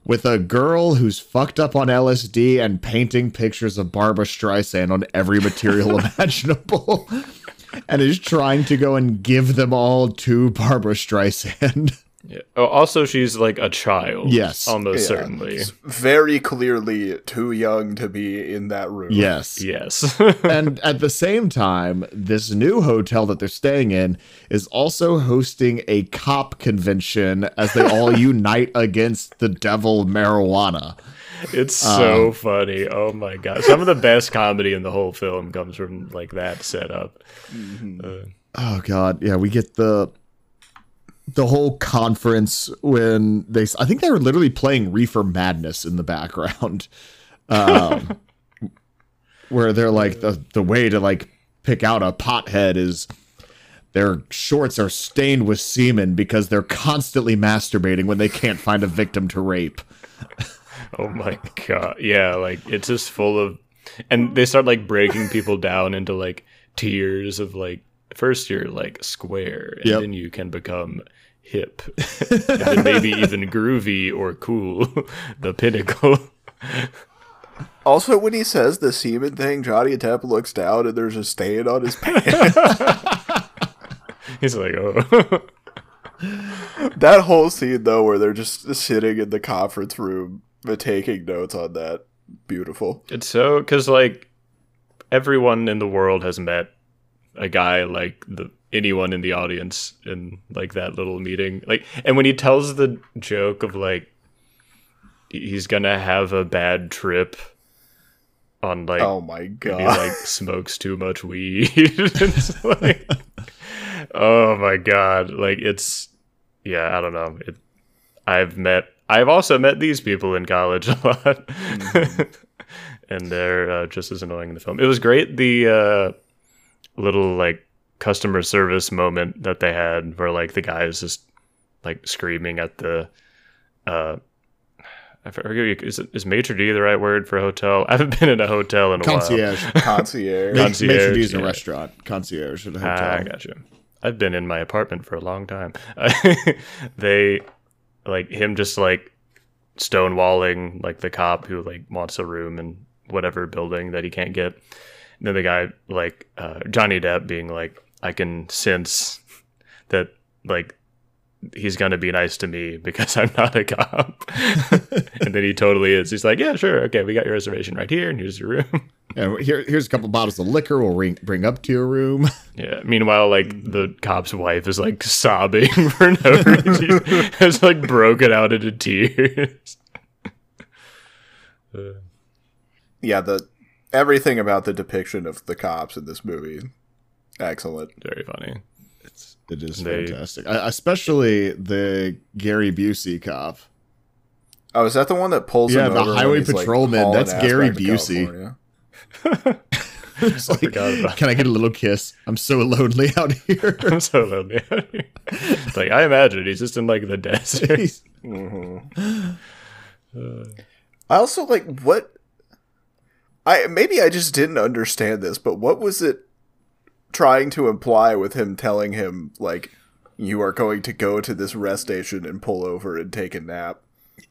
with a girl who's fucked up on LSD and painting pictures of Barbra Streisand on every material *laughs* imaginable. *laughs* And is trying to go and give them all to Barbra Streisand. *laughs* Yeah. Oh, also, she's like a child. Yes. almost Yeah. certainly. Very clearly too young to be in that room. Yes. Yes. *laughs* and *laughs* at the same time, this new hotel that they're staying in is also hosting a cop convention as they all *laughs* unite against the devil marijuana. it's um, so funny. Oh my god! Some of the best comedy in the whole film comes from like that setup. Mm-hmm. Uh, oh god, yeah, we get the the whole conference when they I think they were literally playing Reefer Madness in the background. *laughs* Um where they're like the the way to like pick out a pothead is their shorts are stained with semen because they're constantly masturbating when they can't find a victim to rape. *laughs* Oh my god! Yeah, like it's just full of, and they start like breaking people down into like tiers of like first you're like square, and Yep. then you can become hip, *laughs* and then maybe even groovy or cool, *laughs* the pinnacle. *laughs* Also, when he says the semen thing, Johnny Depp looks down and there's a stain on his pants. He's like, oh, that whole scene, though, where they're just sitting in the conference room and taking notes on that, beautiful. it's so because like everyone in the world has met a guy like the anyone in the audience in like that little meeting. Like and when he tells the joke of like he's gonna have a bad trip on like Oh my god. he like *laughs* smokes too much weed. *laughs* Like oh my god. Like it's yeah i don't know. It i've met i've also met these people in college *laughs* a lot. And they're uh, just as annoying in the film. It was great. The uh little like customer service moment that they had where like the guy is just like screaming at the uh I forget is is maitre d the right word for a hotel? *laughs* I haven't been in a hotel in a while. Concierge. *laughs* Concierge. Ma- d is d's a restaurant. Concierge at a Ah, hotel. I got you. I've been in my apartment for a long time. *laughs* they like him just like stonewalling like the cop who like wants a room in whatever building that he can't get. And then the guy like uh, Johnny Depp being like, I can sense that like he's gonna be nice to me because *laughs* I'm not a cop. *laughs* and then he totally is. He's like, Yeah, sure, okay, we got your reservation right here, and here's your room. *laughs* And here, here's a couple bottles of liquor we'll ring, bring up to your room. Yeah. Meanwhile, like the cop's wife is like sobbing for no reason. Has like broken out into tears. Uh, Yeah, the everything about the depiction of the cops in this movie, excellent. very funny. It is They- fantastic, I, especially the Gary Busey cop. Oh, is that the one that pulls Yeah, the highway he's, like, patrolman, that's Gary Busey. *laughs* It's like, forgot can I get a little kiss? I'm so lonely out here. *laughs* I'm so lonely. out here. like I imagine he's just in like the desert. *laughs* He's- mm-hmm. I also like what I maybe I just didn't understand this, but what was it trying to imply with him telling him like you are going to go to this rest station and pull over and take a nap,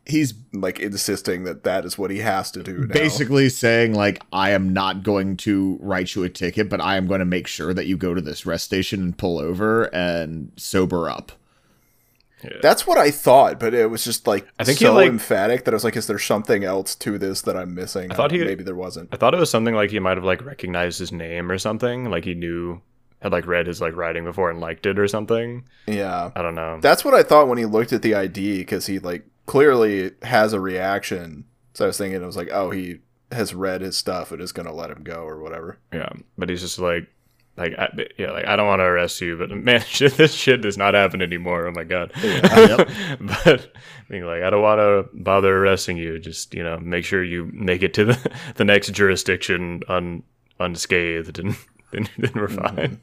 He's like insisting that that is what he has to do now. basically saying like, I am not going to write you a ticket, but I am going to make sure that you go to this rest station and pull over and sober up. That's what I thought, but it was just like I think he, so like- emphatic that I was like, is there something else to this that I'm missing? I thought he- uh, maybe there wasn't. I thought it was something like he might have like recognized his name or something. Like he knew had like read his like writing before and liked it or something. Yeah. I don't know. That's what I thought when he looked at the ID because he like clearly has a reaction. So I was thinking it was like, oh, he has read his stuff and is gonna let him go or whatever. Yeah, but he's just like, like, I, yeah, like I don't want to arrest you, but *laughs* man, shit, *laughs* this shit does not happen anymore. Oh my god. Yep. *laughs* but being like, I don't want to bother arresting you. Just you know, make sure you make it to the the next jurisdiction un unscathed, and then, then we're fine.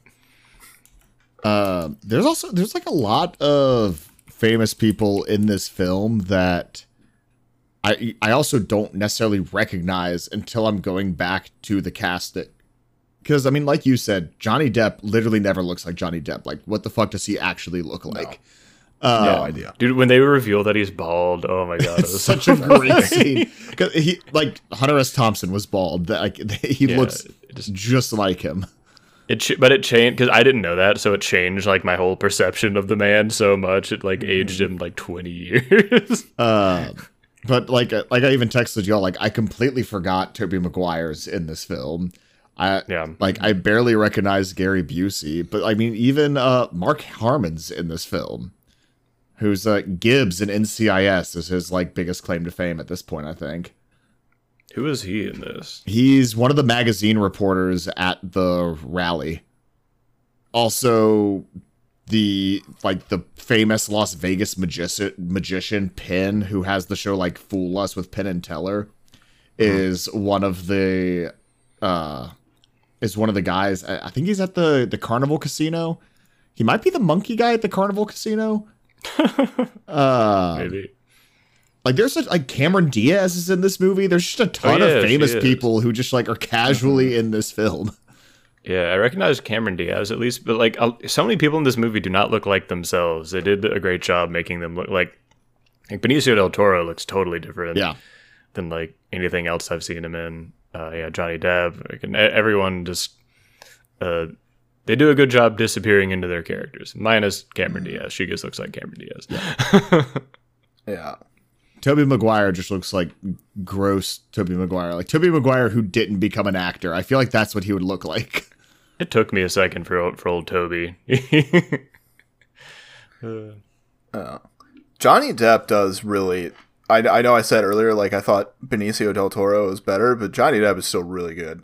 Um, there's also there's like a lot of famous people in this film that I I also don't necessarily recognize until I'm going back to the cast that because I mean like you said Johnny Depp literally never looks like Johnny Depp like what the fuck does he actually look like um, no idea. Dude, when they reveal that he's bald, oh my god, it was *laughs* such so a great scene. Because he like Hunter S Thompson was bald that like *laughs* he Yeah, looks just just like him It ch- but it changed because I didn't know that, so it changed like my whole perception of the man so much. It like aged him like twenty years. *laughs* Uh, but like uh, like I even texted y'all like I completely forgot Tobey Maguire's in this film. I Yeah. like I barely recognized Gary Busey, but I mean even uh Mark Harmon's in this film. Who's uh Gibbs in NCIS is his like biggest claim to fame at this point, I think. Who is he in this? He's one of the magazine reporters at the rally. Also, the like the famous Las Vegas magician magician Penn, who has the show like Fool Us with Penn and Teller, is one of the uh is one of the guys. I I think he's at the the Carnival Casino. He might be the monkey guy at the Carnival Casino. *laughs* uh, Maybe. like there's such like Cameron Diaz is in this movie. There's just a ton Oh, yeah, of famous. Mm-hmm. people who just like are casually in this film. *laughs* Yeah, I recognize Cameron Diaz at least, but like uh, so many people in this movie do not look like themselves. They did a great job making them look like like Benicio del Toro looks totally different. Yeah. than like anything else I've seen him in. Uh, yeah, Johnny Depp, and e- everyone just uh, they do a good job disappearing into their characters. Minus Cameron Diaz, she just looks like Cameron Diaz. Yeah. *laughs* Tobey Maguire just looks like gross Tobey Maguire. Like Tobey Maguire who didn't become an actor. I feel like that's what he would look like. *laughs* it took me a second for old, for old Tobey. *laughs* Johnny Depp does really. I, I know I said earlier, like, I thought Benicio del Toro was better, but Johnny Depp is still really good.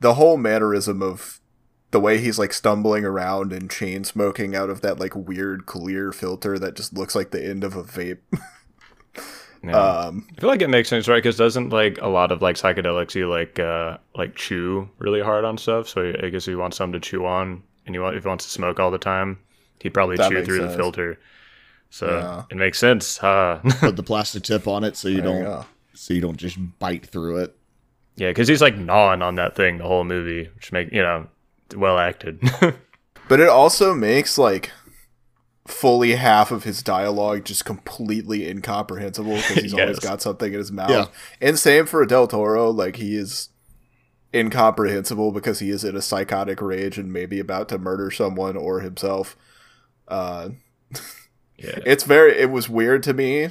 The whole mannerism of the way he's, like, stumbling around and chain smoking out of that, like, weird clear filter that just looks like the end of a vape. *laughs* Yeah. um, I feel like it makes sense, right? Because doesn't like a lot of like psychedelics you like uh like chew really hard on stuff. So I guess if he wants something to chew on, and he want, if he wants to smoke all the time, he'd probably chew through the filter. So Yeah. it makes sense, huh? *laughs* Put the plastic tip on it so you there don't you so you don't just bite through it. yeah, because he's like gnawing on that thing the whole movie, which make you know well acted. *laughs* But it also makes, like, fully half of his dialogue just completely incomprehensible because he's *laughs* always got something in his mouth. Yeah. And same for Del Toro, like he is incomprehensible because he is in a psychotic rage and maybe about to murder someone or himself. Uh, yeah, it's very it was weird to me.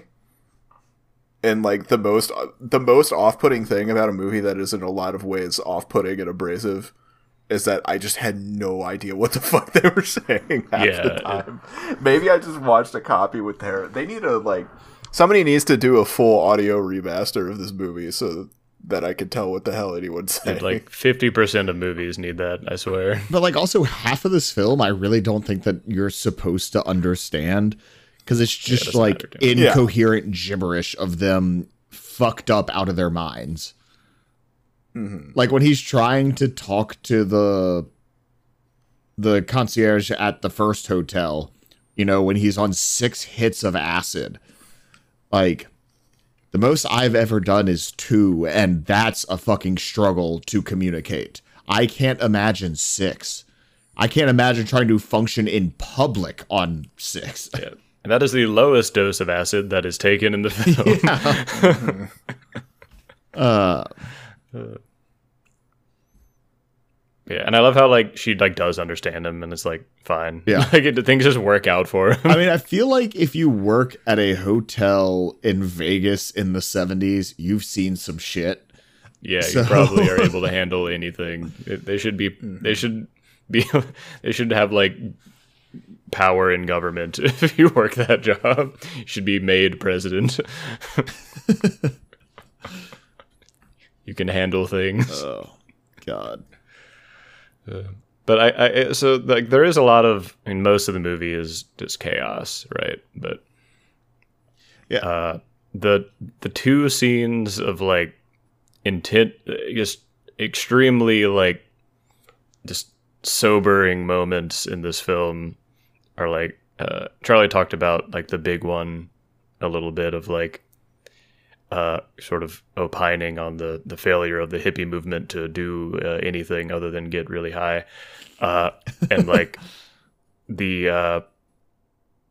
And like the most the most off-putting thing about a movie that is in a lot of ways off-putting and abrasive is that I just had no idea what the *laughs* fuck they were saying half Yeah, the it- time. Maybe I just watched a copy with their. They need to like somebody needs to do a full audio remaster of this movie so that I could tell what the hell anyone's saying. like *laughs* fifty percent of movies need that. I swear. But like also half of this film I really don't think that you're supposed to understand because it's just doesn't like matter to. Yeah. incoherent gibberish of them fucked up out of their minds. Mm-hmm. Like when he's trying to talk to the the concierge at the first hotel, you know, when he's on six hits of acid. Like the most I've ever done is two, and that's a fucking struggle to communicate. I can't imagine six. I can't imagine trying to function in public on six. *laughs* Yeah. And that is the lowest dose of acid that is taken in the *laughs* film. *laughs* Uh, Yeah, and I love how like she like does understand him, and it's like fine. Yeah. *laughs* like it, things just work out for him. I mean, I feel like if you work at a hotel in Vegas in the 70s, you've seen some shit. yeah, So- you probably are *laughs* able to handle anything. They should be. They should be. *laughs* They should have like power in government. If you work that job, you should be made president. you can handle things. Oh, God. But I, I so like there is a lot of I mean most of the movie is just chaos, right? But Yeah. uh, the the two scenes of like intent, just extremely like just sobering moments in this film are like uh, Charlie talked about like the big one a little bit of like uh, sort of opining on the the failure of the hippie movement to do uh, anything other than get really high, uh, and *laughs* like the uh,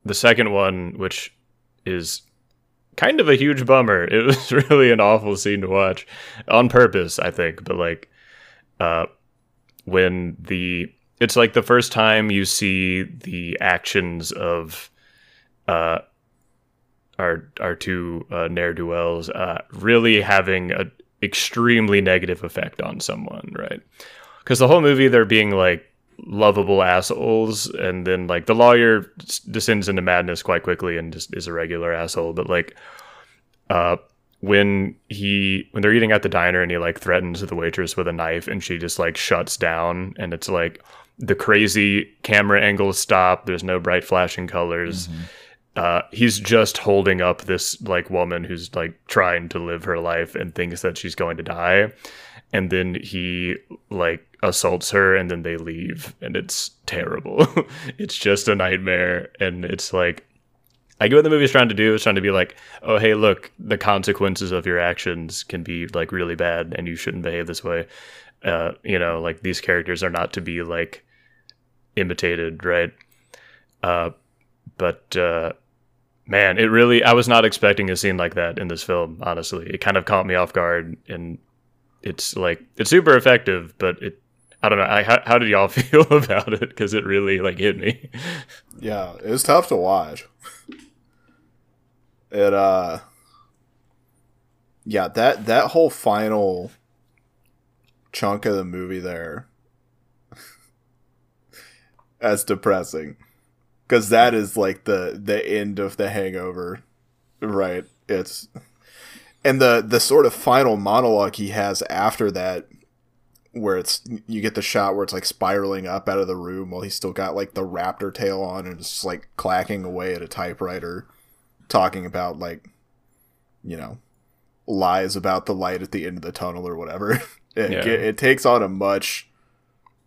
the second one, which is kind of a huge bummer. *laughs* It was really an awful scene to watch on purpose, I think. But like, uh, when the it's like the first time you see the actions of uh our our two uh, ne'er do wells uh, really having an extremely negative effect on someone, right? Because the whole movie they're being like lovable assholes, and then like the lawyer descends into madness quite quickly and just is a regular asshole. But like, uh, when he when they're eating at the diner and he like threatens the waitress with a knife and she just like shuts down and it's like the crazy camera angles stop. There's no bright flashing colors. Mm-hmm. Uh, he's just holding up this like woman who's like trying to live her life and thinks that she's going to die, and then he like assaults her and then they leave and it's terrible. *laughs* it's just a nightmare and it's like I get what the movie's trying to do. It's trying to be like, oh hey, look, the consequences of your actions can be like really bad and you shouldn't behave this way. Uh, you know, like these characters are not to be like imitated, right? Uh, but uh, man, it really I was not expecting a scene like that in this film. Honestly, it kind of caught me off guard, and it's like it's super effective, but it I don't know. I, how, how did y'all *laughs* feel about it? Because it really like hit me. Yeah, it was tough to watch. It uh, yeah that that whole final chunk of the movie there *laughs* as depressing because that is like the the end of the hangover. Right. It's and the the sort of final monologue he has after that where it's you get the shot where it's like spiraling up out of the room while he's still got like the raptor tail on and it's like clacking away at a typewriter talking about like you know lies about the light at the end of the tunnel or whatever. *laughs* It, yeah. it, it takes on a much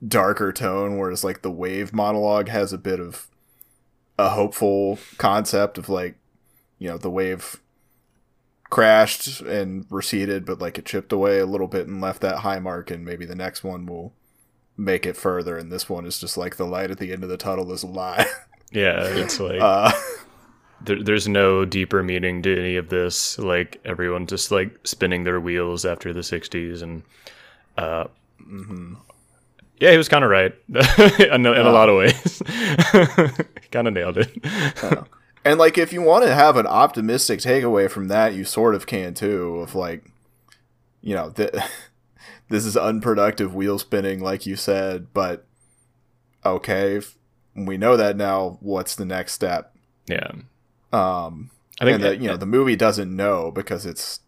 darker tone, whereas like the wave monologue has a bit of a hopeful concept of like, you know, the wave crashed and receded, but like it chipped away a little bit and left that high mark, and maybe the next one will make it further. And this one is just like the light at the end of the tunnel is a lie. *laughs* Yeah, it's like. Uh, there, there's no deeper meaning to any of this. Like everyone just like spinning their wheels after the '60s, and uh, mm-hmm. Yeah, he was kind of right in, *laughs* in a lot of ways. *laughs* kind of nailed it. and like, if you want to have an optimistic takeaway from that, you sort of can too. Of like, you know, th- *laughs* this is unproductive wheel spinning, like you said, but okay, we know that now. What's the next step? Yeah. Um, I think that you know the movie doesn't know because it's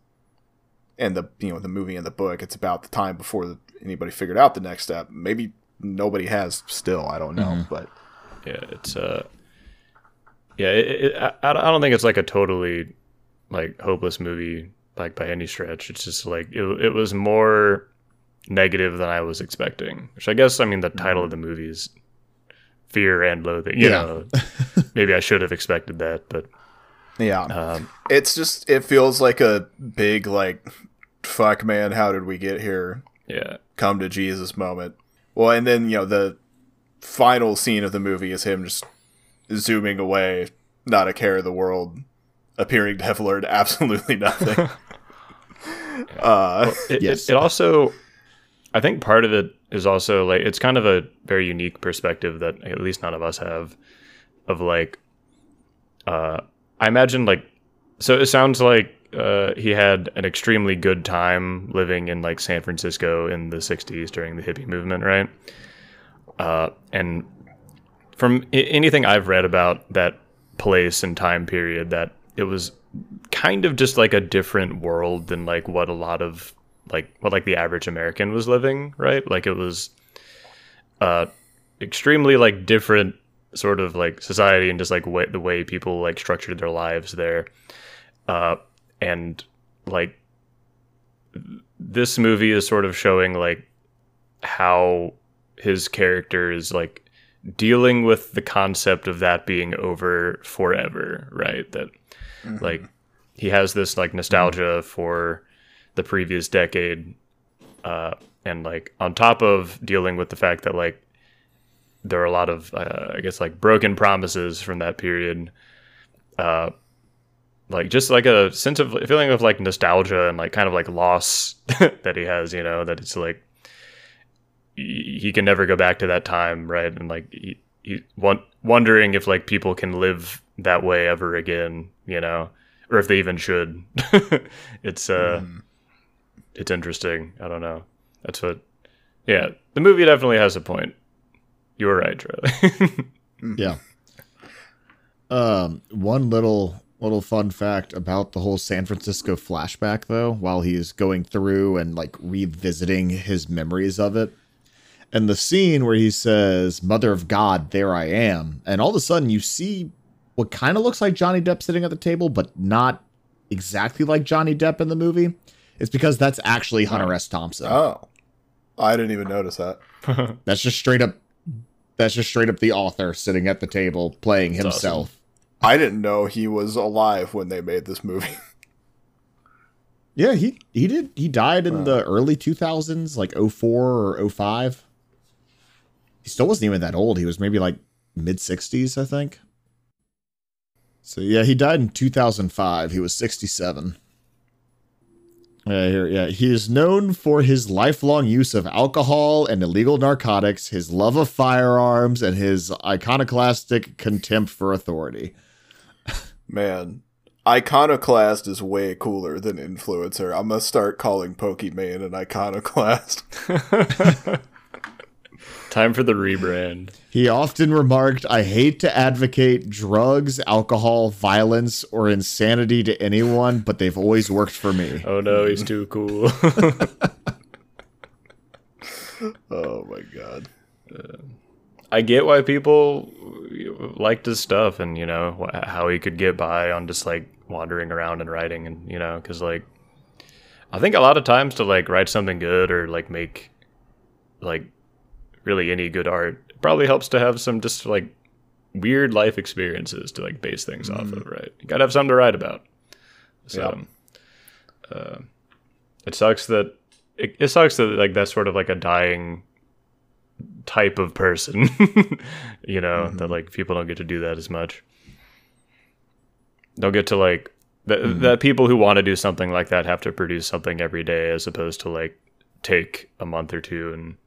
and the you know the movie and the book. It's about the time before the anybody figured out the next step. Maybe nobody has still. I don't know, mm-hmm. but yeah, it's uh, yeah, it, it, I, I don't think it's like a totally like hopeless movie like by any stretch. It's just like it, it was more negative than I was expecting. Which I guess I mean the title of the movie is fear and loathing. You yeah. know, *laughs* maybe I should have expected that, but yeah, um, it's just it feels like a big like fuck man, how did we get here? Yeah, come to Jesus moment. Well, and then you know the final scene of the movie is him just zooming away, not a care of the world, appearing *laughs* to have learned absolutely nothing. yeah. *laughs* uh, well, it, yes. It, it also, I think part of it is also like it's kind of a very unique perspective that at least none of us have, of like, uh, I imagine like, so it sounds like uh, he had an extremely good time living in like San Francisco in the 60s during the hippie movement, right? Uh, and from anything I've read about that place and time period, that it was kind of just like a different world than like what a lot of like what like the average American was living, right? Like it was uh extremely like different sort of like society and just like way, the way people like structured their lives there. Uh and like this movie is sort of showing like how his character is like dealing with the concept of that being over forever, right? That mm-hmm. like he has this like nostalgia mm-hmm. for the previous decade uh and like on top of dealing with the fact that like there are a lot of uh, I guess like broken promises from that period uh like just like a sense of feeling of like nostalgia and like kind of like loss *laughs* that he has you know that it's like he, can never go back to that time, right? And like he, he wondering if like people can live that way ever again, you know, or if they even should. *laughs* it's uh, Mm. it's interesting. I don't know. That's what. Yeah, the movie definitely has a point. You were right, Charlie. *laughs* Yeah. Um, one little little fun fact about the whole San Francisco flashback, though, while he's going through and like revisiting his memories of it, and the scene where he says, "Mother of God, there I am," and all of a sudden you see what kind of looks like Johnny Depp sitting at the table, but not exactly like Johnny Depp in the movie. It's because that's actually Hunter S. Thompson. Oh, I didn't even notice that. *laughs* That's just straight up. That's just straight up the author sitting at the table playing That's himself. I didn't know he was alive when they made this movie. *laughs* Yeah, he he did. He died in the early 2000s, like 04 or 05. He still wasn't even that old. He was maybe like mid 60s, I think. So yeah, he died in 2005. He was 67. Yeah, here, yeah. He is known for his lifelong use of alcohol and illegal narcotics, his love of firearms, and his iconoclastic contempt for authority. Man, iconoclast is way cooler than influencer. I'm gonna start calling Pokimane an iconoclast. *laughs* Time for the rebrand. He often remarked, I hate to advocate drugs, alcohol, violence, or insanity to anyone, but they've always worked for me. Oh no, he's too cool. *laughs* oh my god. Uh, I get why people liked his stuff and you know wh- how he could get by on just like wandering around and writing and you know because like I think a lot of times to like write something good or like make like really any good art it probably helps to have some just like weird life experiences to like base things off of right? You gotta have something to write about. So uh, it sucks that it, it sucks that like that's sort of like a dying type of person *laughs* you know that mm-hmm. like people don't get to do that as much. Don't get to like that, mm-hmm. that people who want to do something like that have to produce something every day as opposed to like take a month or two and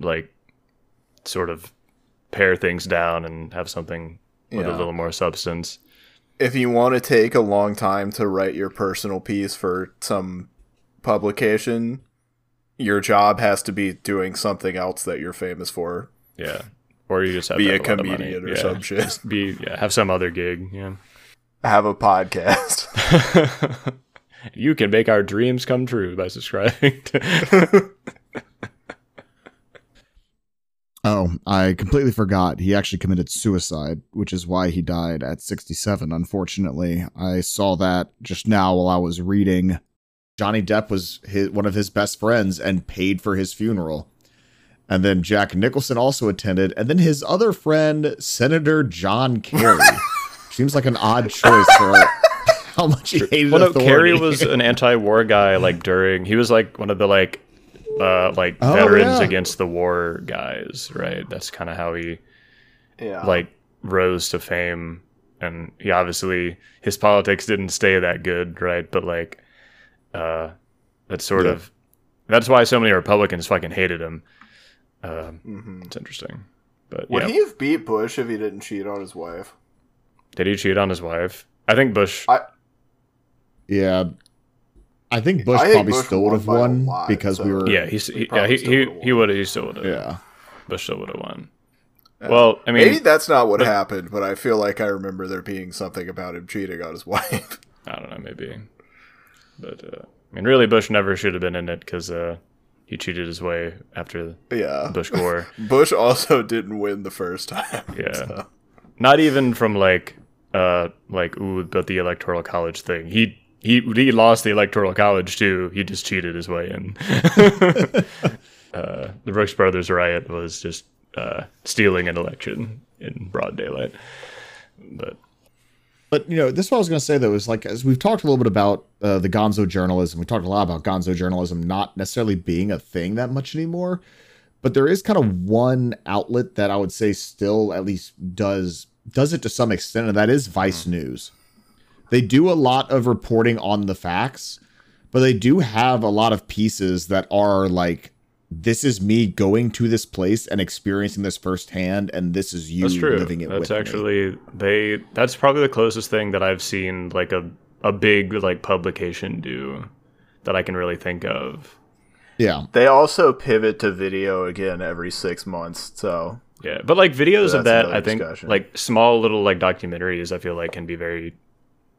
like sort of pare things down and have something with a little more substance. If you want to take a long time to write your personal piece for some publication, your job has to be doing something else that you're famous for. yeah or you just have Be to a have lot of money. comedian or Yeah. some shit. Just be yeah have some other gig yeah Have a podcast. *laughs* you can make our dreams come true by subscribing to *laughs* Oh, I completely forgot. He actually committed suicide, which is why he died at 67, unfortunately. I saw that just now while I was reading. Johnny Depp was his, one of his best friends and paid for his funeral. And then Jack Nicholson also attended. And then his other friend, Senator John Kerry. *laughs* Seems like an odd choice for *laughs* how much he hated well, no, authority. Kerry was an anti-war guy. Like during, he was like one of the like, uh, like Oh, veterans yeah. against the war guys. Right. That's kind of how he yeah. like rose to fame. And he obviously his politics didn't stay that good, right? But like, uh, that's sort Yeah. of that's why so many Republicans fucking hated him. Um, Mhm. it's interesting. But Would yeah, he have beat Bush if he didn't cheat on his wife? did he cheat on his wife? I think Bush. I Yeah. I think Bush I think probably Bush still would have won lot, because we were. yeah, he's he, yeah, probably he he, would've he he still would have. Yeah. Bush still would have won. Yeah. Well, I mean, Maybe that's not what but- happened, but I feel like I remember there being something about him cheating on his *laughs* wife. I don't know, maybe. But uh, I mean, really, Bush never should have been in it because uh, he cheated his way after yeah. Bush Gore. *laughs* Bush also didn't win the first time. Yeah. so. Not even from like, uh, like ooh, but the electoral college thing. He he he lost the electoral college too. He just cheated his way in. *laughs* uh, the Brooks Brothers riot was just uh, stealing an election in broad daylight. But But you know, this is what I was going to say though is like as we've talked a little bit about uh, the Gonzo journalism, we talked a lot about Gonzo journalism not necessarily being a thing that much anymore. But there is kind of one outlet that I would say still at least does does it to some extent, and that is Vice News. They do a lot of reporting on the facts, but they do have a lot of pieces that are like this is me going to this place and experiencing this firsthand, and this is you That's true. living it That's with me. actually they. That's probably the closest thing that I've seen like a a big like publication do that I can really think of. Yeah, They also pivot to video again every six months, so Yeah, but like videos But of that, I think discussion. like small little like documentaries, I feel like can be very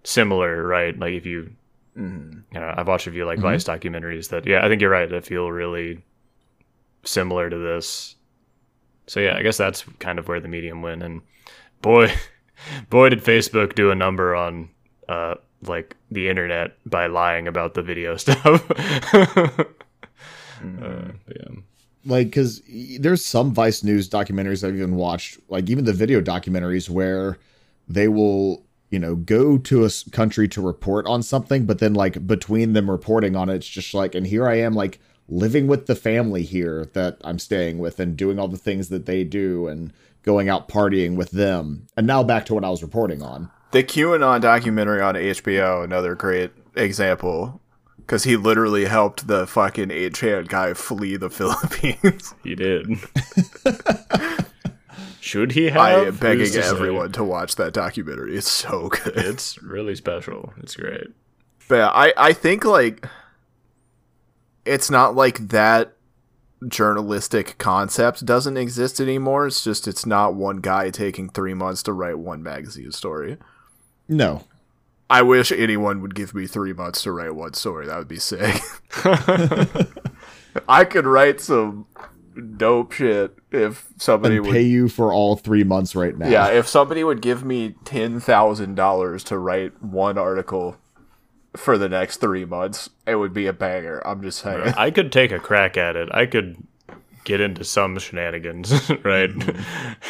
similar, right? Like if you, mm-hmm. you know, I've watched a few like Vice documentaries that, yeah, I think you're right. That feel really similar to this. So yeah, I guess that's kind of where the medium went. And boy, *laughs* boy, did Facebook do a number on uh like the internet by lying about the video *laughs* stuff. uh, yeah. like because there's some Vice News documentaries I've even watched, like even the video documentaries where they will, you know, go to a country to report on something, but then like between them reporting on it, it's just like, and here I am, like living with the family here that I'm staying with and doing all the things that they do and going out partying with them. And now back to what I was reporting on. the QAnon documentary on HBO, another great example, because he literally helped the fucking 8chan guy flee the *laughs* Philippines. He did. *laughs* Should he have? I am begging to say? everyone to watch that documentary. It's so good. It's really special. It's great. But yeah, I, I think like it's not like that journalistic concept doesn't exist anymore. It's just it's not one guy taking three months to write one magazine story. No, I wish anyone would give me three months to write one story. That would be sick. *laughs* I could write some dope shit if somebody and would pay you for all three months right now. Yeah, if somebody would give me ten thousand dollars to write one article for the next three months, it would be a banger. I'm just saying. I could take a crack at it. I could get into some shenanigans, *laughs* right?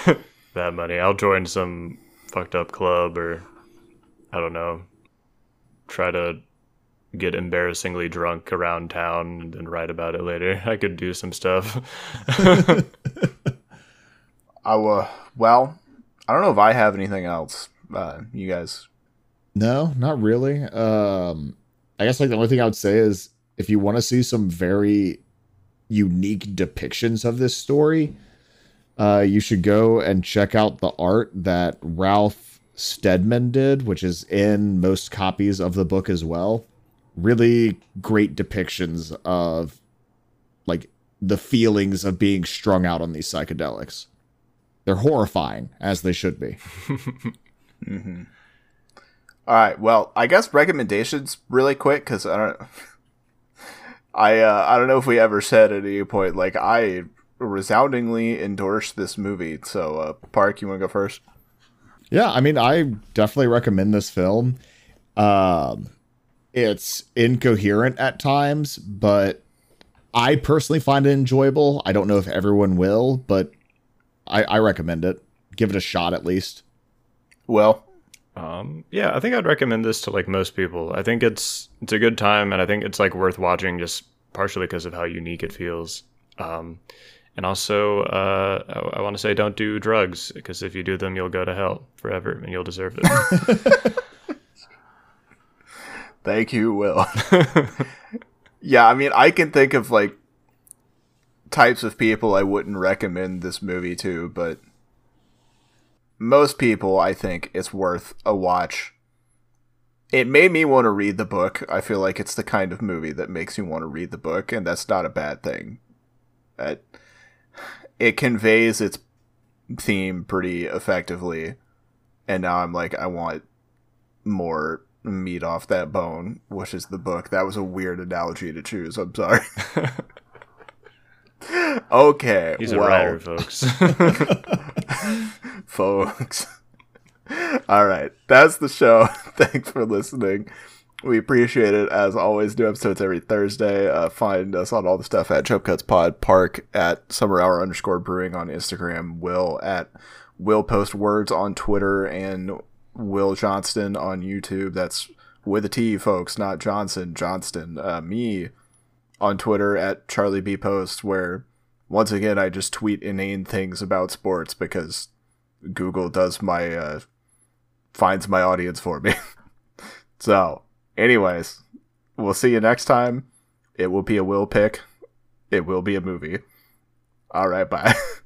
*laughs* that money. I'll join some fucked up club or I don't know. Try to get embarrassingly drunk around town and then write about it later. I could do some stuff. *laughs* I uh, well, I don't know if I have anything else. Uh, you guys, No, not really. Um, I guess like the only thing I would say is if you want to see some very unique depictions of this story, uh, you should go and check out the art that Ralph Steadman did, which is in most copies of the book as well. Really great depictions of like the feelings of being strung out on these psychedelics. They're horrifying, as they should be. *laughs* *laughs* all right. Well, I guess recommendations really quick because I don't. *laughs* I uh, I don't know if we ever said at any point like I resoundingly endorse this movie. So, uh, Park, you want to go first? Yeah, I mean, I definitely recommend this film. Um, it's incoherent at times, but I personally find it enjoyable. I don't know if everyone will, but I, I recommend it. Give it a shot at least. Well, Um, yeah, I think I'd recommend this to like most people. I think it's it's a good time, and I think it's like worth watching just partially because of how unique it feels. Um, and also, uh, I, I want to say don't do drugs because if you do them, you'll go to hell forever, and you'll deserve it. *laughs* Thank you, Will. *laughs* yeah, I mean, I can think of like types of people I wouldn't recommend this movie to, but most people, I think, it's worth a watch. It made me want to read the book. I feel like it's the kind of movie that makes you want to read the book, and that's not a bad thing. It, it conveys its theme pretty effectively, and now I'm like, I want more meat off that bone, which is the book. That was a weird analogy to choose. I'm sorry. *laughs* okay. He's a well, writer, folks. *laughs* folks. All right. That's the show. *laughs* Thanks for listening. We appreciate it. As always, new episodes every Thursday. Uh, find us on all the stuff at Jump Cuts Pod, Park at Summer Hour underscore Brewing on Instagram, Will at Will Post Words on Twitter, and Will Johnston on YouTube. That's with a T, folks, not Johnson, Johnston. Uh, me on Twitter at Charlie B Post, where once again I just tweet inane things about sports because Google does my uh, finds my audience for me. *laughs* so, anyways, we'll see you next time. It will be a will pick. It will be a movie. All right, bye. *laughs*